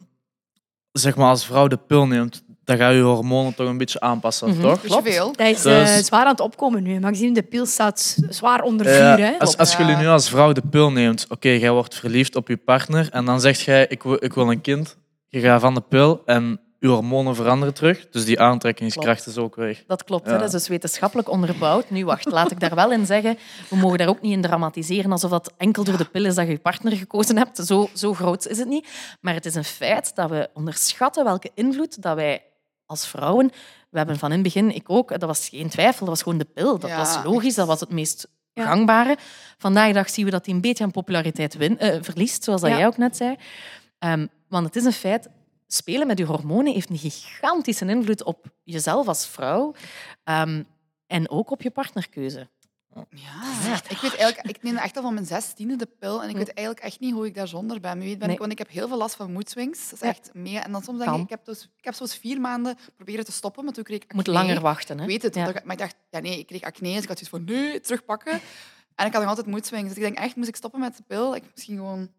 zeg maar als vrouw de pil neemt, dan ga je hormonen toch een beetje aanpassen,
Mhm,
toch?
Veel?
Dat is eh,
Dus-
zwaar aan het opkomen nu. Maxime, de pil staat zwaar onder vuur.
Ja,
hè?
als, als jullie nu als vrouw de pil neemt, oké, jij wordt verliefd op je partner en dan zegt jij, ik wil, ik wil een kind. Je gaat van de pil en je hormonen veranderen terug, dus die aantrekkingskracht is ook weg.
Dat klopt,
Ja.
hè? dat is dus wetenschappelijk onderbouwd. Nu, wacht, laat ik daar wel in zeggen. We mogen daar ook niet in dramatiseren alsof dat enkel door de pil is dat je je partner gekozen hebt. Zo, zo groot is het niet. Maar het is een feit dat we onderschatten welke invloed dat wij als vrouwen... We hebben van in het begin, ik ook, dat was geen twijfel, dat was gewoon de pil. Dat
Ja.
was logisch, dat was het meest
Ja.
gangbare. Vandaag de dag zien we dat die een beetje aan populariteit win, eh, verliest, zoals dat
Ja.
jij ook net zei. Ehm, want het is een feit, spelen met je hormonen heeft een gigantische invloed op jezelf als vrouw ehm, en ook op je partnerkeuze.
Ja, ik weet eigenlijk, ik neem echt al van mijn zestiende de pil en ik weet eigenlijk echt niet hoe ik daar zonder ben. Weet ben
Nee.
ik, want ik heb heel veel last van moedswings. Dat is echt mee. En dan soms denk ik, ik heb, dus, ik heb zo'n vier maanden proberen te stoppen, maar toen kreeg ik acne.
Moet langer wachten, hè?
Ik weet het,
Ja.
maar ik dacht, ja nee, ik kreeg acne, dus ik had zoiets van, nee, terugpakken. En ik had nog altijd moedswings. Dus ik denk echt, moest ik stoppen met de pil? Ik misschien gewoon...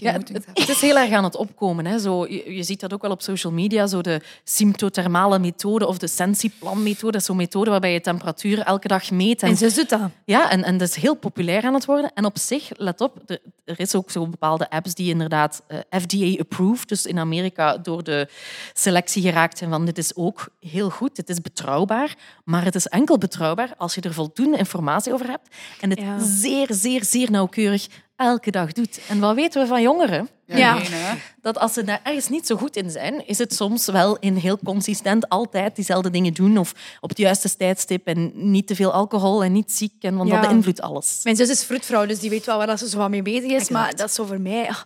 Ja, het, is heel erg aan het opkomen. Hè. Zo, je, je ziet dat ook wel op social media, zo de symptothermale methode of de Sensiplan-methode. Dat is zo'n methode waarbij je temperatuur elke dag meet.
En ze doet dat.
Ja, en, en dat is heel populair aan het worden. En op zich, let op, er, er is ook zo'n bepaalde apps die inderdaad eh, FDA-approved, dus in Amerika door de selectie geraakt zijn van dit is ook heel goed, dit is betrouwbaar, maar het is enkel betrouwbaar als je er voldoende informatie over hebt en het
Ja.
zeer, zeer, zeer nauwkeurig elke dag doet. En wat weten we van jongeren?
Ja, nee.
Dat als ze daar ergens niet zo goed in zijn, is het soms wel in heel consistent altijd diezelfde dingen doen of op het juiste tijdstip en niet te veel alcohol en niet ziek, en, want
Ja.
dat beïnvloedt alles.
Mijn zus is vroedvrouw, dus die weet wel waar dat ze zo wat mee bezig is. Maar dat is zo voor mij... ah,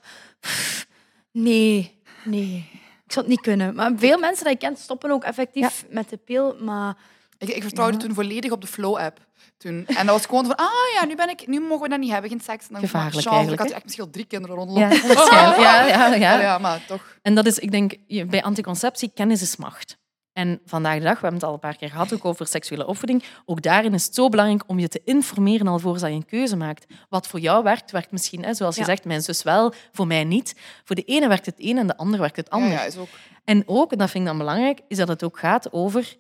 nee, nee. Ik zou het niet kunnen. Maar veel mensen die ik ken stoppen ook effectief met de pil. Maar
Ik, ik vertrouwde toen volledig op de Flow-app. Toen. En dat was gewoon van, ah ja, nu, ben ik, nu mogen we dat niet hebben, geen seks. En dan,
Gevaarlijk
maar,
eigenlijk,
Ik had echt misschien al drie kinderen rondlopen.
Ja, ja, ja, ja.
ja, maar toch.
En dat is, ik denk, bij anticonceptie, kennis is macht. En vandaag de dag, we hebben het al een paar keer gehad ook over seksuele opvoeding, ook daarin is het zo belangrijk om je te informeren alvorens dat je een keuze maakt. Wat voor jou werkt, werkt misschien, hè, zoals je
Ja.
zegt, mijn zus wel, voor mij niet. Voor de ene werkt het een en de ander werkt het ander.
Ja, ja, is ook...
En ook, en dat vind ik dan belangrijk, is dat het ook gaat over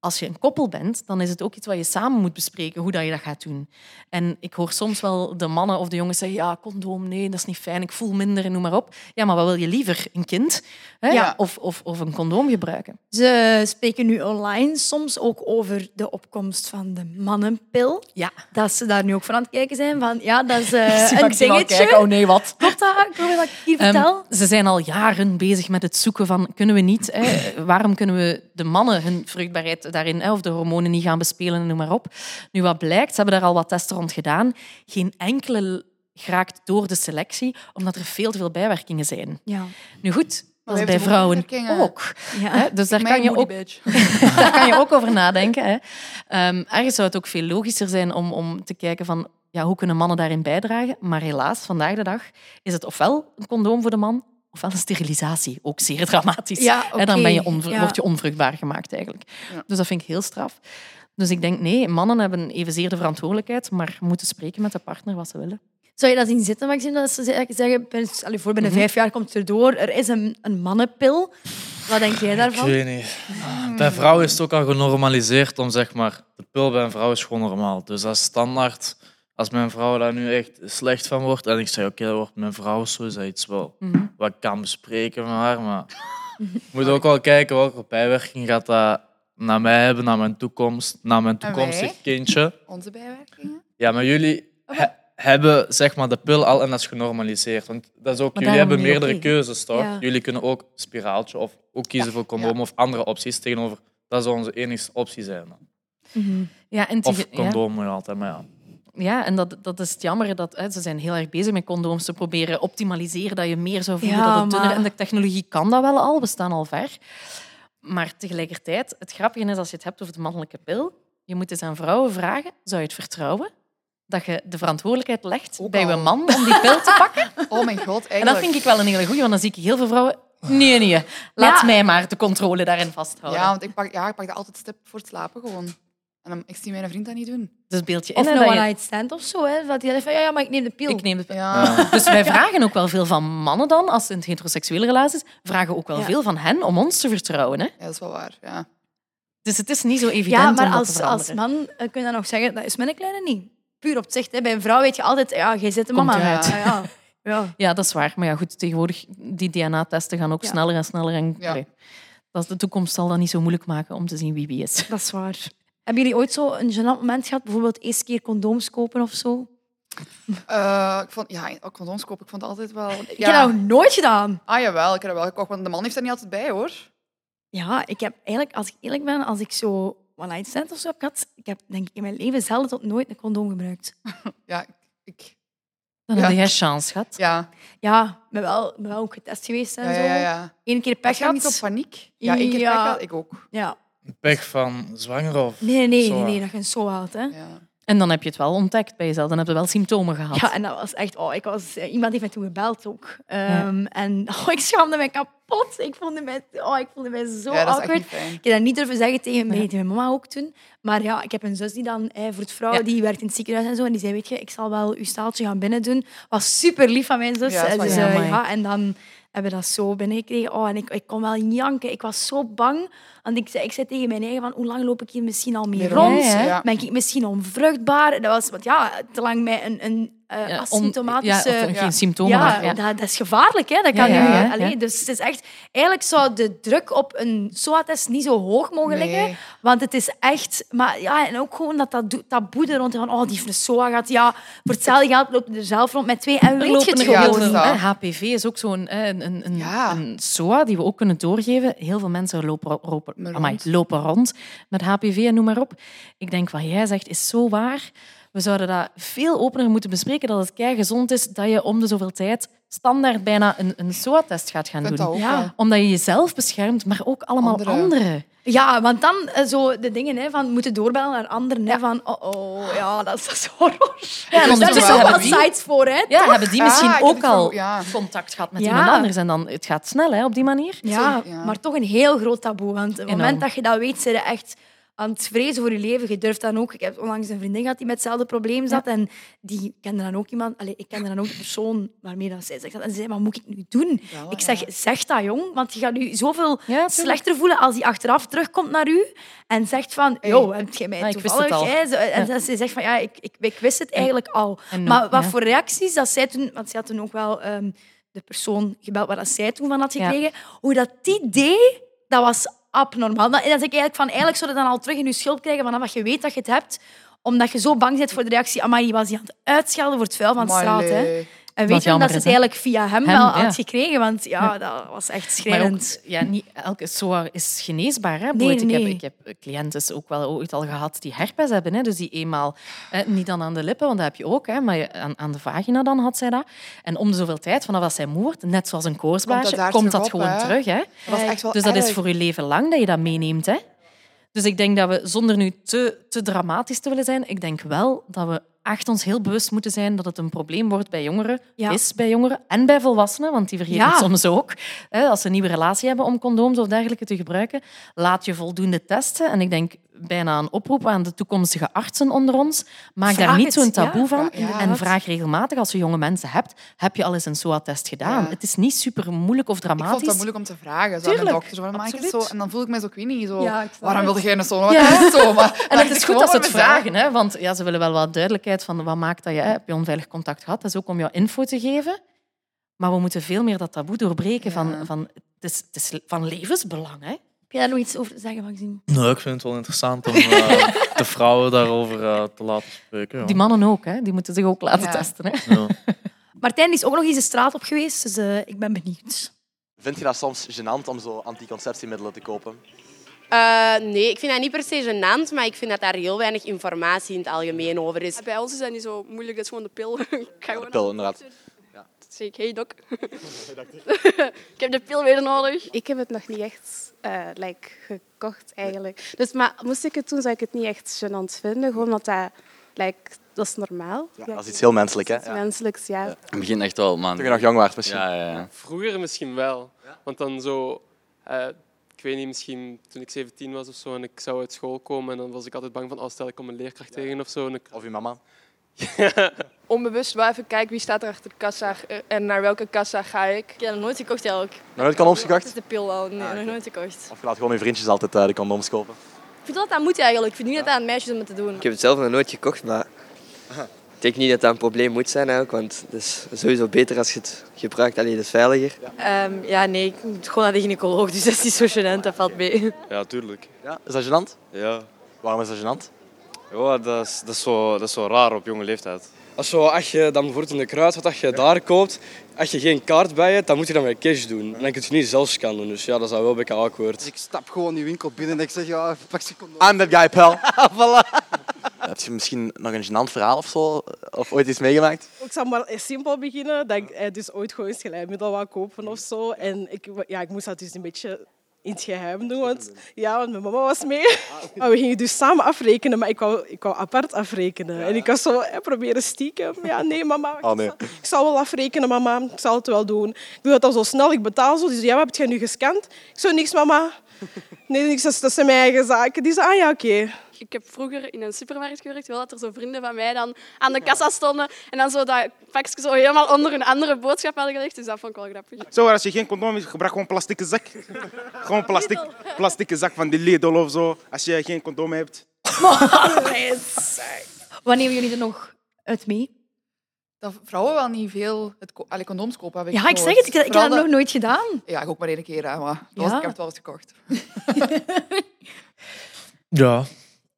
als je een koppel bent, dan is het ook iets wat je samen moet bespreken, hoe dat je dat gaat doen. En ik hoor soms wel de mannen of de jongens zeggen, ja, condoom, nee, dat is niet fijn, ik voel minder en noem maar op. Ja, maar wat wil je liever? Een kind hè?
Ja.
Of, of, of een condoom gebruiken?
Ze spreken nu online soms ook over de opkomst van de mannenpil.
Ja.
Dat ze daar nu ook van aan het kijken zijn. Van, ja, dat is
Zie
een dingetje.
kijken, oh nee, wat?
Klopt dat? Klopt dat ik hier
Ehm,
vertel?
ze zijn al jaren bezig met het zoeken van kunnen we niet, hè, waarom kunnen we de mannen hun vruchtbaarheid daarin, of de hormonen niet gaan bespelen en noem maar op. Nu wat blijkt, ze hebben daar al wat testen rond gedaan, geen enkele geraakt door de selectie, omdat er veel te veel bijwerkingen zijn.
Ja.
Nu goed, dat is bij vrouwen ook.
Ja.
Hè, Dus daar kan, je ook, daar kan je ook over nadenken. Hè. Ehm, ergens zou het ook veel logischer zijn om, om te kijken van ja, hoe kunnen mannen daarin bijdragen. Maar helaas, vandaag de dag is het ofwel een condoom voor de man, ofwel een sterilisatie. Ook zeer dramatisch.
Ja,
dan ben je
oké,
onvru-
ja.
word je onvruchtbaar gemaakt eigenlijk.
Ja.
Dus dat vind ik heel straf. Dus ik denk, nee, mannen hebben evenzeer de verantwoordelijkheid, maar moeten spreken met de partner wat ze willen.
Zou je dat zien zitten, Maxime? Dat ze zeggen, voor, binnen
Mhm.
vijf jaar komt het erdoor. Er is een, een mannenpil. Wat denk jij
Ik
daarvan?
weet niet. Bij vrouwen is het ook al genormaliseerd om zeg maar, de pil bij een vrouw is gewoon normaal. Dus dat is standaard. Als mijn vrouw daar nu echt slecht van wordt en ik zeg oké, dat wordt mijn vrouw zo, is dat iets wel
Mhm.
wat ik kan bespreken met haar. Maar je moet ook wel kijken welke bijwerking gaat dat naar mij hebben, naar mijn toekomst, naar mijn toekomstig kindje.
Onze bijwerkingen?
Ja, maar jullie he- hebben zeg maar de pil al en dat is genormaliseerd. Want dat is ook,
Maar
jullie hebben meerdere keuzes, toch?
Ja.
Jullie kunnen ook spiraaltje of ook kiezen voor condoom of andere opties tegenover. Dat zou onze enige optie zijn. dan.
Ja, en
Of condoom moet je altijd, maar ja.
Ja, en dat, dat is het jammer. Dat, hè, ze zijn heel erg bezig met condooms te proberen optimaliseren, dat je meer zou voelen,
Ja,
dat het dunner...
maar-
En de technologie kan dat wel al, we staan al ver. Maar tegelijkertijd, het grappige is als je het hebt over de mannelijke pil, je moet eens aan vrouwen vragen, zou je het vertrouwen? Dat je de verantwoordelijkheid legt bij je
al.
man om die pil te pakken?
Oh mijn god, eigenlijk.
En dat vind ik wel een hele goeie, want dan zie ik heel veel vrouwen... Nee, nee, laat
Ja.
mij maar de controle daarin vasthouden.
Ja, want ik pak, ja, ik pak dat altijd stip voor het slapen gewoon. En dan, ik zie mijn vriend dat niet doen.
Dus beeld je in
Of een one-night stand of zo. Hè? Dat die zegt van, ja, ja, maar ik neem de pil.
Ik neem de pil.
Ja.
Dus wij vragen ook wel veel van mannen dan, als het een heteroseksuele relatie is, vragen ook wel
Ja.
veel van hen om ons te vertrouwen. Hè?
Ja, dat is wel waar. Ja.
Dus het is niet zo evident
Ja,
om
maar
dat
als,
te
als man eh, kun je dan nog zeggen, dat is mijn kleine niet. Puur op het zicht. Hè. Bij een vrouw weet je altijd, ja, jij zit de
Komt
mama.
eruit.
Ja, ja. ja.
Dat is waar. Maar ja, goed, tegenwoordig, die DNA-testen gaan ook
Ja.
sneller en sneller. En, dat is de toekomst zal dat niet zo moeilijk maken om te zien wie wie is.
Dat is waar. Hebben jullie ooit zo een gênant moment gehad? Bijvoorbeeld eerste keer condooms kopen of zo?
Eh, ik vond, ja, ook condooms kopen, ik vond het altijd wel...
Ik heb dat nog nooit gedaan.
Ah, jawel, ik heb dat wel gekocht, want de man heeft er niet altijd bij, hoor.
Ja, ik heb eigenlijk, als ik eerlijk ben, als ik zo one night stand of zo heb gehad, ik heb denk ik in mijn leven zelden tot nooit een condoom gebruikt.
Ja, ik...
Dan
Ja.
heb jij chance gehad.
Ja.
Ja, ben wel, ben wel ook getest geweest en
Ja,
zo.
ja, ja.
Eén keer pech gehad.
niet op paniek? Ja, één keer
Ja.
pech gehad, ik ook.
Ja.
Pech van zwanger of
Nee, nee, nee,
zo?
nee, nee, dat je zo had. Hè.
En dan heb je het wel ontdekt bij jezelf. Dan heb je wel symptomen gehad.
Ja, en dat was echt... Oh, ik was, iemand heeft mij toen gebeld ook. Ehm, En oh, ik schaamde mij kapot. Ik voelde mij, oh, ik voelde mij zo
Ja,
awkward. Ik heb dat niet durven zeggen tegen, mij, tegen mijn mama ook toen. Maar ja, ik heb een zus die dan eh, voor het vrouw, die werkt in het ziekenhuis en zo. En die zei, weet je, ik zal wel uw staaltje gaan binnen doen. Was super lief van mijn zus.
Ja,
dus, eh, ja, en dan hebben dat zo binnengekregen. Oh, en ik, ik kon wel janken. Ik was zo bang. Want ik zei, ik zei tegen mijn eigen van, hoe lang loop ik hier misschien al mee rond?
ja.
Ben ik misschien onvruchtbaar? Dat was, want ja, te lang met een, een eh,
Ja, on- ja, of geen symptomen
Ja,
maar, ja.
Dat, dat is gevaarlijk. Hè? Dat kan
ja,
nu,
ja,
allee,
ja.
Dus het is echt... Eigenlijk zou de druk op een SOA-test niet zo hoog mogen
Nee.
liggen. Want het is echt... Maar ja, en ook gewoon dat, dat taboe er rond. Van, oh, die heeft een SOA gehad. Ja, voor hetzelfde geld lopen er zelf rond met twee. En weet je het gewoon.
hè. HPV is ook zo'n een, een, een,
Ja.
een SOA die we ook kunnen doorgeven. Heel veel mensen lopen, lopen, amai, lopen rond met HPV en noem maar op. Ik denk wat jij zegt is zo waar. We zouden dat veel opener moeten bespreken, dat het kei gezond is dat je om de zoveel tijd standaard bijna een, een SOA-test gaat gaan doen.
ook
Ja.
Omdat je jezelf beschermt, maar ook allemaal
Anderen.
anderen.
Ja, want dan eh, zo de dingen hè, van moeten doorbellen naar anderen. Hè, van, oh, oh, ja, dat is, dat is horror.
Ja, en
Daar zijn ook wel sites voor, hè?
Ja,
toch?
hebben die misschien
Ah, heb
ook al
zo- ja.
contact gehad met
Ja.
iemand anders. En dan, het gaat snel hè, op die manier.
Ja,
Ja.
maar toch een heel groot taboe. Want op het moment dat je dat weet, zijn je echt aan het vrezen voor je leven. Je durft dan ook... Ik heb onlangs een vriendin gehad die met hetzelfde probleem zat. En die kende dan ook iemand... Allee, ik kende dan ook de persoon waarmee dat zij zegt dat. En ze zei, wat moet ik nu doen? ik zeg, zeg dat, jong. Want je gaat je zoveel slechter voelen als die achteraf terugkomt naar u en zegt van... Yo, heb jij mij
Ah,
toevallig... En ze zegt van, ja, ik, ik, ik wist het eigenlijk al. maar wat voor reacties dat zij toen... Want ze had toen ook wel ehm, de persoon gebeld waar dat zij toen van had gekregen. Hoe dat die deed, dat was abnormaal. Dan, dan zeg ik eigenlijk van, eigenlijk zou je dan al terug in je schulp krijgen vanaf dat je weet dat je het hebt, omdat je zo bang bent voor de reactie. Amai, die was die aan het uitschelden voor het vuil van de straat. Hè. En weet je dat ze het eigenlijk via hem,
Hem,
wel
ja.
had gekregen? Want ja, dat was echt
Maar ook,
schrijnend.
ja, niet elke SOA is geneesbaar. Hè?
Nee.
Ik, heb, ik heb cliënten ook wel ooit al gehad die herpes hebben. Hè? Dus die eenmaal, eh, niet dan aan de lippen, want dat heb je ook, hè? maar aan, aan de vagina dan had zij dat. En om de zoveel tijd, vanaf dat zij moe wordt, net zoals een koortsblaasje,
Komt dat daar
komt
terug
dat
op,
gewoon
hè?
terug. Hè?
Dat was echt wel
dus dat is voor je leven lang dat je dat meeneemt. Hè? Dus ik denk dat we, zonder nu te, te dramatisch te willen zijn, ik denk wel dat we echt ons heel bewust moeten zijn dat het een probleem wordt bij jongeren,
Ja.
is bij jongeren en bij volwassenen, want die vergeten
Ja.
het soms ook. Hè, als ze een nieuwe relatie hebben om condooms of dergelijke te gebruiken, laat je voldoende testen. En ik denk bijna een oproep aan de toekomstige artsen onder ons. Maak
Vraag
daar niet
het,
zo'n taboe
ja.
van.
Ja,
en vraag regelmatig, als je jonge mensen hebt, heb je al eens een SOA-test gedaan.
Ja.
Het is niet super moeilijk of
Ik
dramatisch.
vond dat moeilijk om te vragen. Zo
Tuurlijk,
dokter. Zo, ik het? En dan voel ik me zo, ik weet niet, zo...
Ja, ik
waarom
het.
wilde jij een is het zo? Maar,
En het is
ik
goed dat ze het vragen, hè? want ja, ze willen wel wat duidelijkheid van wat maakt dat je, heb je onveilig contact gehad. Dat is ook om jou info te geven. Maar we moeten veel meer dat taboe doorbreken van, van, het, is, het is van levensbelang. Hè?
Heb jij daar nog iets over te zeggen, Maxime?
Nou, ik vind het wel interessant om eh, de vrouwen daarover eh, te laten spreken. Ja.
Die mannen ook, hè? die moeten zich ook laten
Ja.
testen. Hè?
Ja.
Martijn is ook nog eens de straat op geweest, dus eh, ik ben benieuwd.
Vind je dat soms gênant om zo anticonceptiemiddelen te kopen?
Eh, nee, ik vind dat niet per se gênant, maar ik vind dat daar heel weinig informatie in het algemeen over is.
Bij ons is dat niet zo moeilijk, dat is gewoon de pil. Ik ga gewoon
Pil, inderdaad.
Zeg ik, hey doc. ik heb de pil weer nodig.
Ik heb het nog niet echt eh, like, gekocht eigenlijk. Dus, maar moest ik het doen, zou ik het niet echt gênant vinden. Gewoon omdat dat, like, dat is normaal.
Ja, dat is iets heel menselijk, hè?
Iets menselijks, ja.
Het begint echt wel, man.
Toen je nog jong was, misschien.
Ja, ja, ja.
Vroeger misschien wel. Want dan zo... eh, ik weet niet, misschien toen ik 17 was of zo en ik zou uit school komen en dan was ik altijd bang van, oh, stel ik kom een leerkracht tegen of zo. En ik...
Of je mama.
Onbewust wel even kijken wie staat er achter de kassa eh, en naar welke kassa ga ik.
Ik heb nog nooit gekocht eigenlijk.
Nog nooit
Dat
gekocht?
is de pil al. Nee,
Ah,
nog nooit gekocht.
Of je laat gewoon je vriendjes altijd eh, de condooms kopen?
Ik vind dat dat moet eigenlijk. Ik vind niet dat dat aan meisjes om het te doen.
Ik heb het zelf nog nooit gekocht, maar ik denk niet dat dat een probleem moet zijn eigenlijk, want het is sowieso beter als je het gebruikt. Allee, het is veiliger.
Ehm, ja, nee, ik moet gewoon naar de gynaecoloog, dus dat is niet zo gênant, dat valt mee.
Ja, tuurlijk.
Ja, is dat gênant?
Ja.
Waarom is dat gênant?
Ja, dat is, dat, is zo, dat is zo raar op jonge leeftijd. Als, zo, als je dan bijvoorbeeld in de kruidvat, als je daar koopt, als je geen kaart bij hebt, dan moet je dat met cash doen. En dan kun je niet zelf scannen, dus ja, dat is wel een beetje awkward.
Dus ik stap gewoon die winkel binnen en ik zeg, ja, pak condoom.
I'm that guy, pal.
voilà.
Heb je misschien nog een gênant verhaal of zo? Of ooit iets meegemaakt?
Ik zal maar simpel beginnen. Dat ik eh, dus ooit gewoon eens glijmiddel wou kopen of zo. En ik, ja, ik moest dat dus een beetje in het geheim doen. Want, ja, want mijn mama was mee. Maar we gingen dus samen afrekenen, maar ik wou, ik wou apart afrekenen. En ik was zo eh, proberen stiekem. Ja, nee, mama.
Oh nee.
Ik zal wel afrekenen, mama. Ik zal het wel doen. Ik doe dat al zo snel. Ik betaal zo. Die zei, ja, wat heb jij nu gescand? Ik zo, niks, mama. Nee, niks. Dat zijn mijn eigen zaken. Die zei, ah ja, oké.
Ik heb vroeger in een supermarkt gewerkt, wel dat er zo vrienden van mij dan aan de kassa stonden en dan zo dat pakje zo helemaal onder een andere boodschap hadden gelegd. Dus dat vond ik wel grappig.
Zo, als je geen condoom hebt, gebruik gewoon een plastieke zak. gewoon plastic, plastieke zak van de Lidl of zo. Als je geen condoom hebt.
Wanneer jullie er nog uit mee?
Dat vrouwen wel niet veel het ko- allee, condooms kopen, heb ik
Ja, ik zeg het. Ik, ik heb dat nog nooit gedaan.
Ja, ik ook maar één keer, hè, maar was,
Ja.
ik heb het wel eens gekocht.
Ja,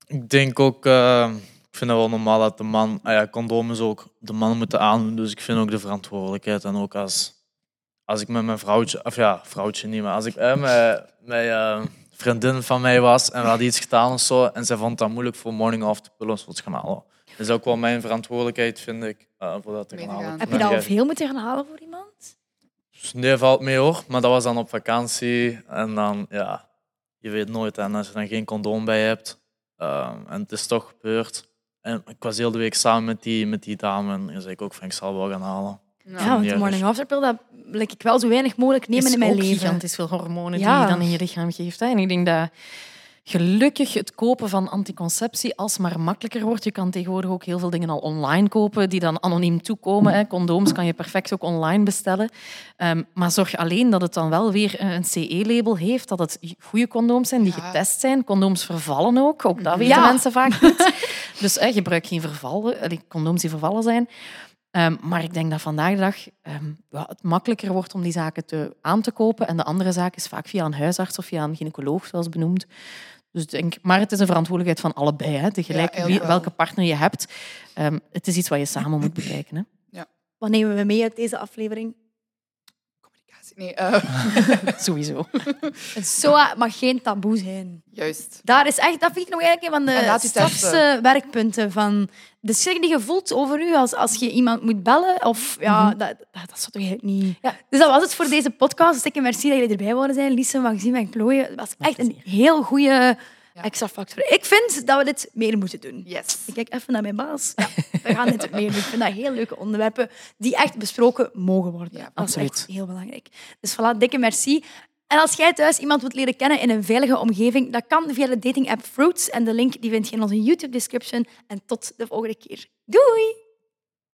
ik denk ook, eh, ik vind het wel normaal dat de man, ah ja, condomen ook de man moeten aandoen. Dus ik vind ook de verantwoordelijkheid. En ook als, als ik met mijn vrouwtje, of ja, vrouwtje niet, maar als ik eh, met, met eh, vriendin van mij was en we hadden iets gedaan of zo, en zij vond dat moeilijk voor morning after pillows wat gaan halen. Dat is ook wel mijn verantwoordelijkheid, vind ik, eh, voor dat te gaan halen.
Heb je dat al veel moeten gaan halen voor iemand?
Nee, valt mee hoor. Maar dat was dan op vakantie. En dan, ja, je weet nooit. En als je dan geen condoom bij hebt. ehm, en het is toch gebeurd. En ik was heel de week samen met die, met die dame. En zei ik ook van, ik zal wel gaan halen.
Ja, want de morning after pill, dat ik wel zo weinig mogelijk nemen
is
in mijn
ook
leven.
gigantisch veel hormonen
Ja.
die je dan in je lichaam geeft. Hè. En ik denk dat gelukkig het kopen van anticonceptie alsmaar makkelijker wordt. Je kan tegenwoordig ook heel veel dingen al online kopen die dan anoniem toekomen. Hè. Condooms kan je perfect ook online bestellen. Ehm, maar zorg alleen dat het dan wel weer een CE-label heeft, dat het goede condooms zijn die getest zijn. Condooms vervallen ook, ook dat weten
Ja.
mensen vaak niet. Dus hè, gebruik geen vervallen, condooms die vervallen zijn. Ehm, maar ik denk dat vandaag de dag ehm, ja, het makkelijker wordt om die zaken te, aan te kopen. En de andere zaak is vaak via een huisarts of via een gynaecoloog, zoals benoemd. Dus ik denk, maar het is een verantwoordelijkheid van allebei. Hè, tegelijk wie-
wel.
welke partner je hebt. Ehm, het is iets wat je samen moet bekijken. Hè.
Wat nemen we mee uit deze aflevering?
Nee, eh,
Sowieso.
Het SOA mag geen taboe zijn.
Juist.
Daar is echt, dat vind ik nog eigenlijk een van de strafste werkpunten van de schrik die je voelt over u als, als je iemand moet bellen. Of ja,
Mhm.
dat, dat, dat zou toch eigenlijk niet... Dus dat was het voor deze podcast. Dikke merci dat jullie erbij wilden zijn. Lise, Maxime en Chloe. Het was echt een heel goede extra factor. Ik vind dat we dit meer moeten doen.
Yes.
Ik kijk even naar mijn baas. Ja, we gaan dit meer doen. Ik vind dat heel leuke onderwerpen die echt besproken mogen worden. dat is
absoluut.
echt heel belangrijk. Dus voilà, dikke merci. En als jij thuis iemand wilt leren kennen in een veilige omgeving, dat kan via de dating app Fruits. En de link die vind je in onze YouTube description. En tot de volgende keer. Doei!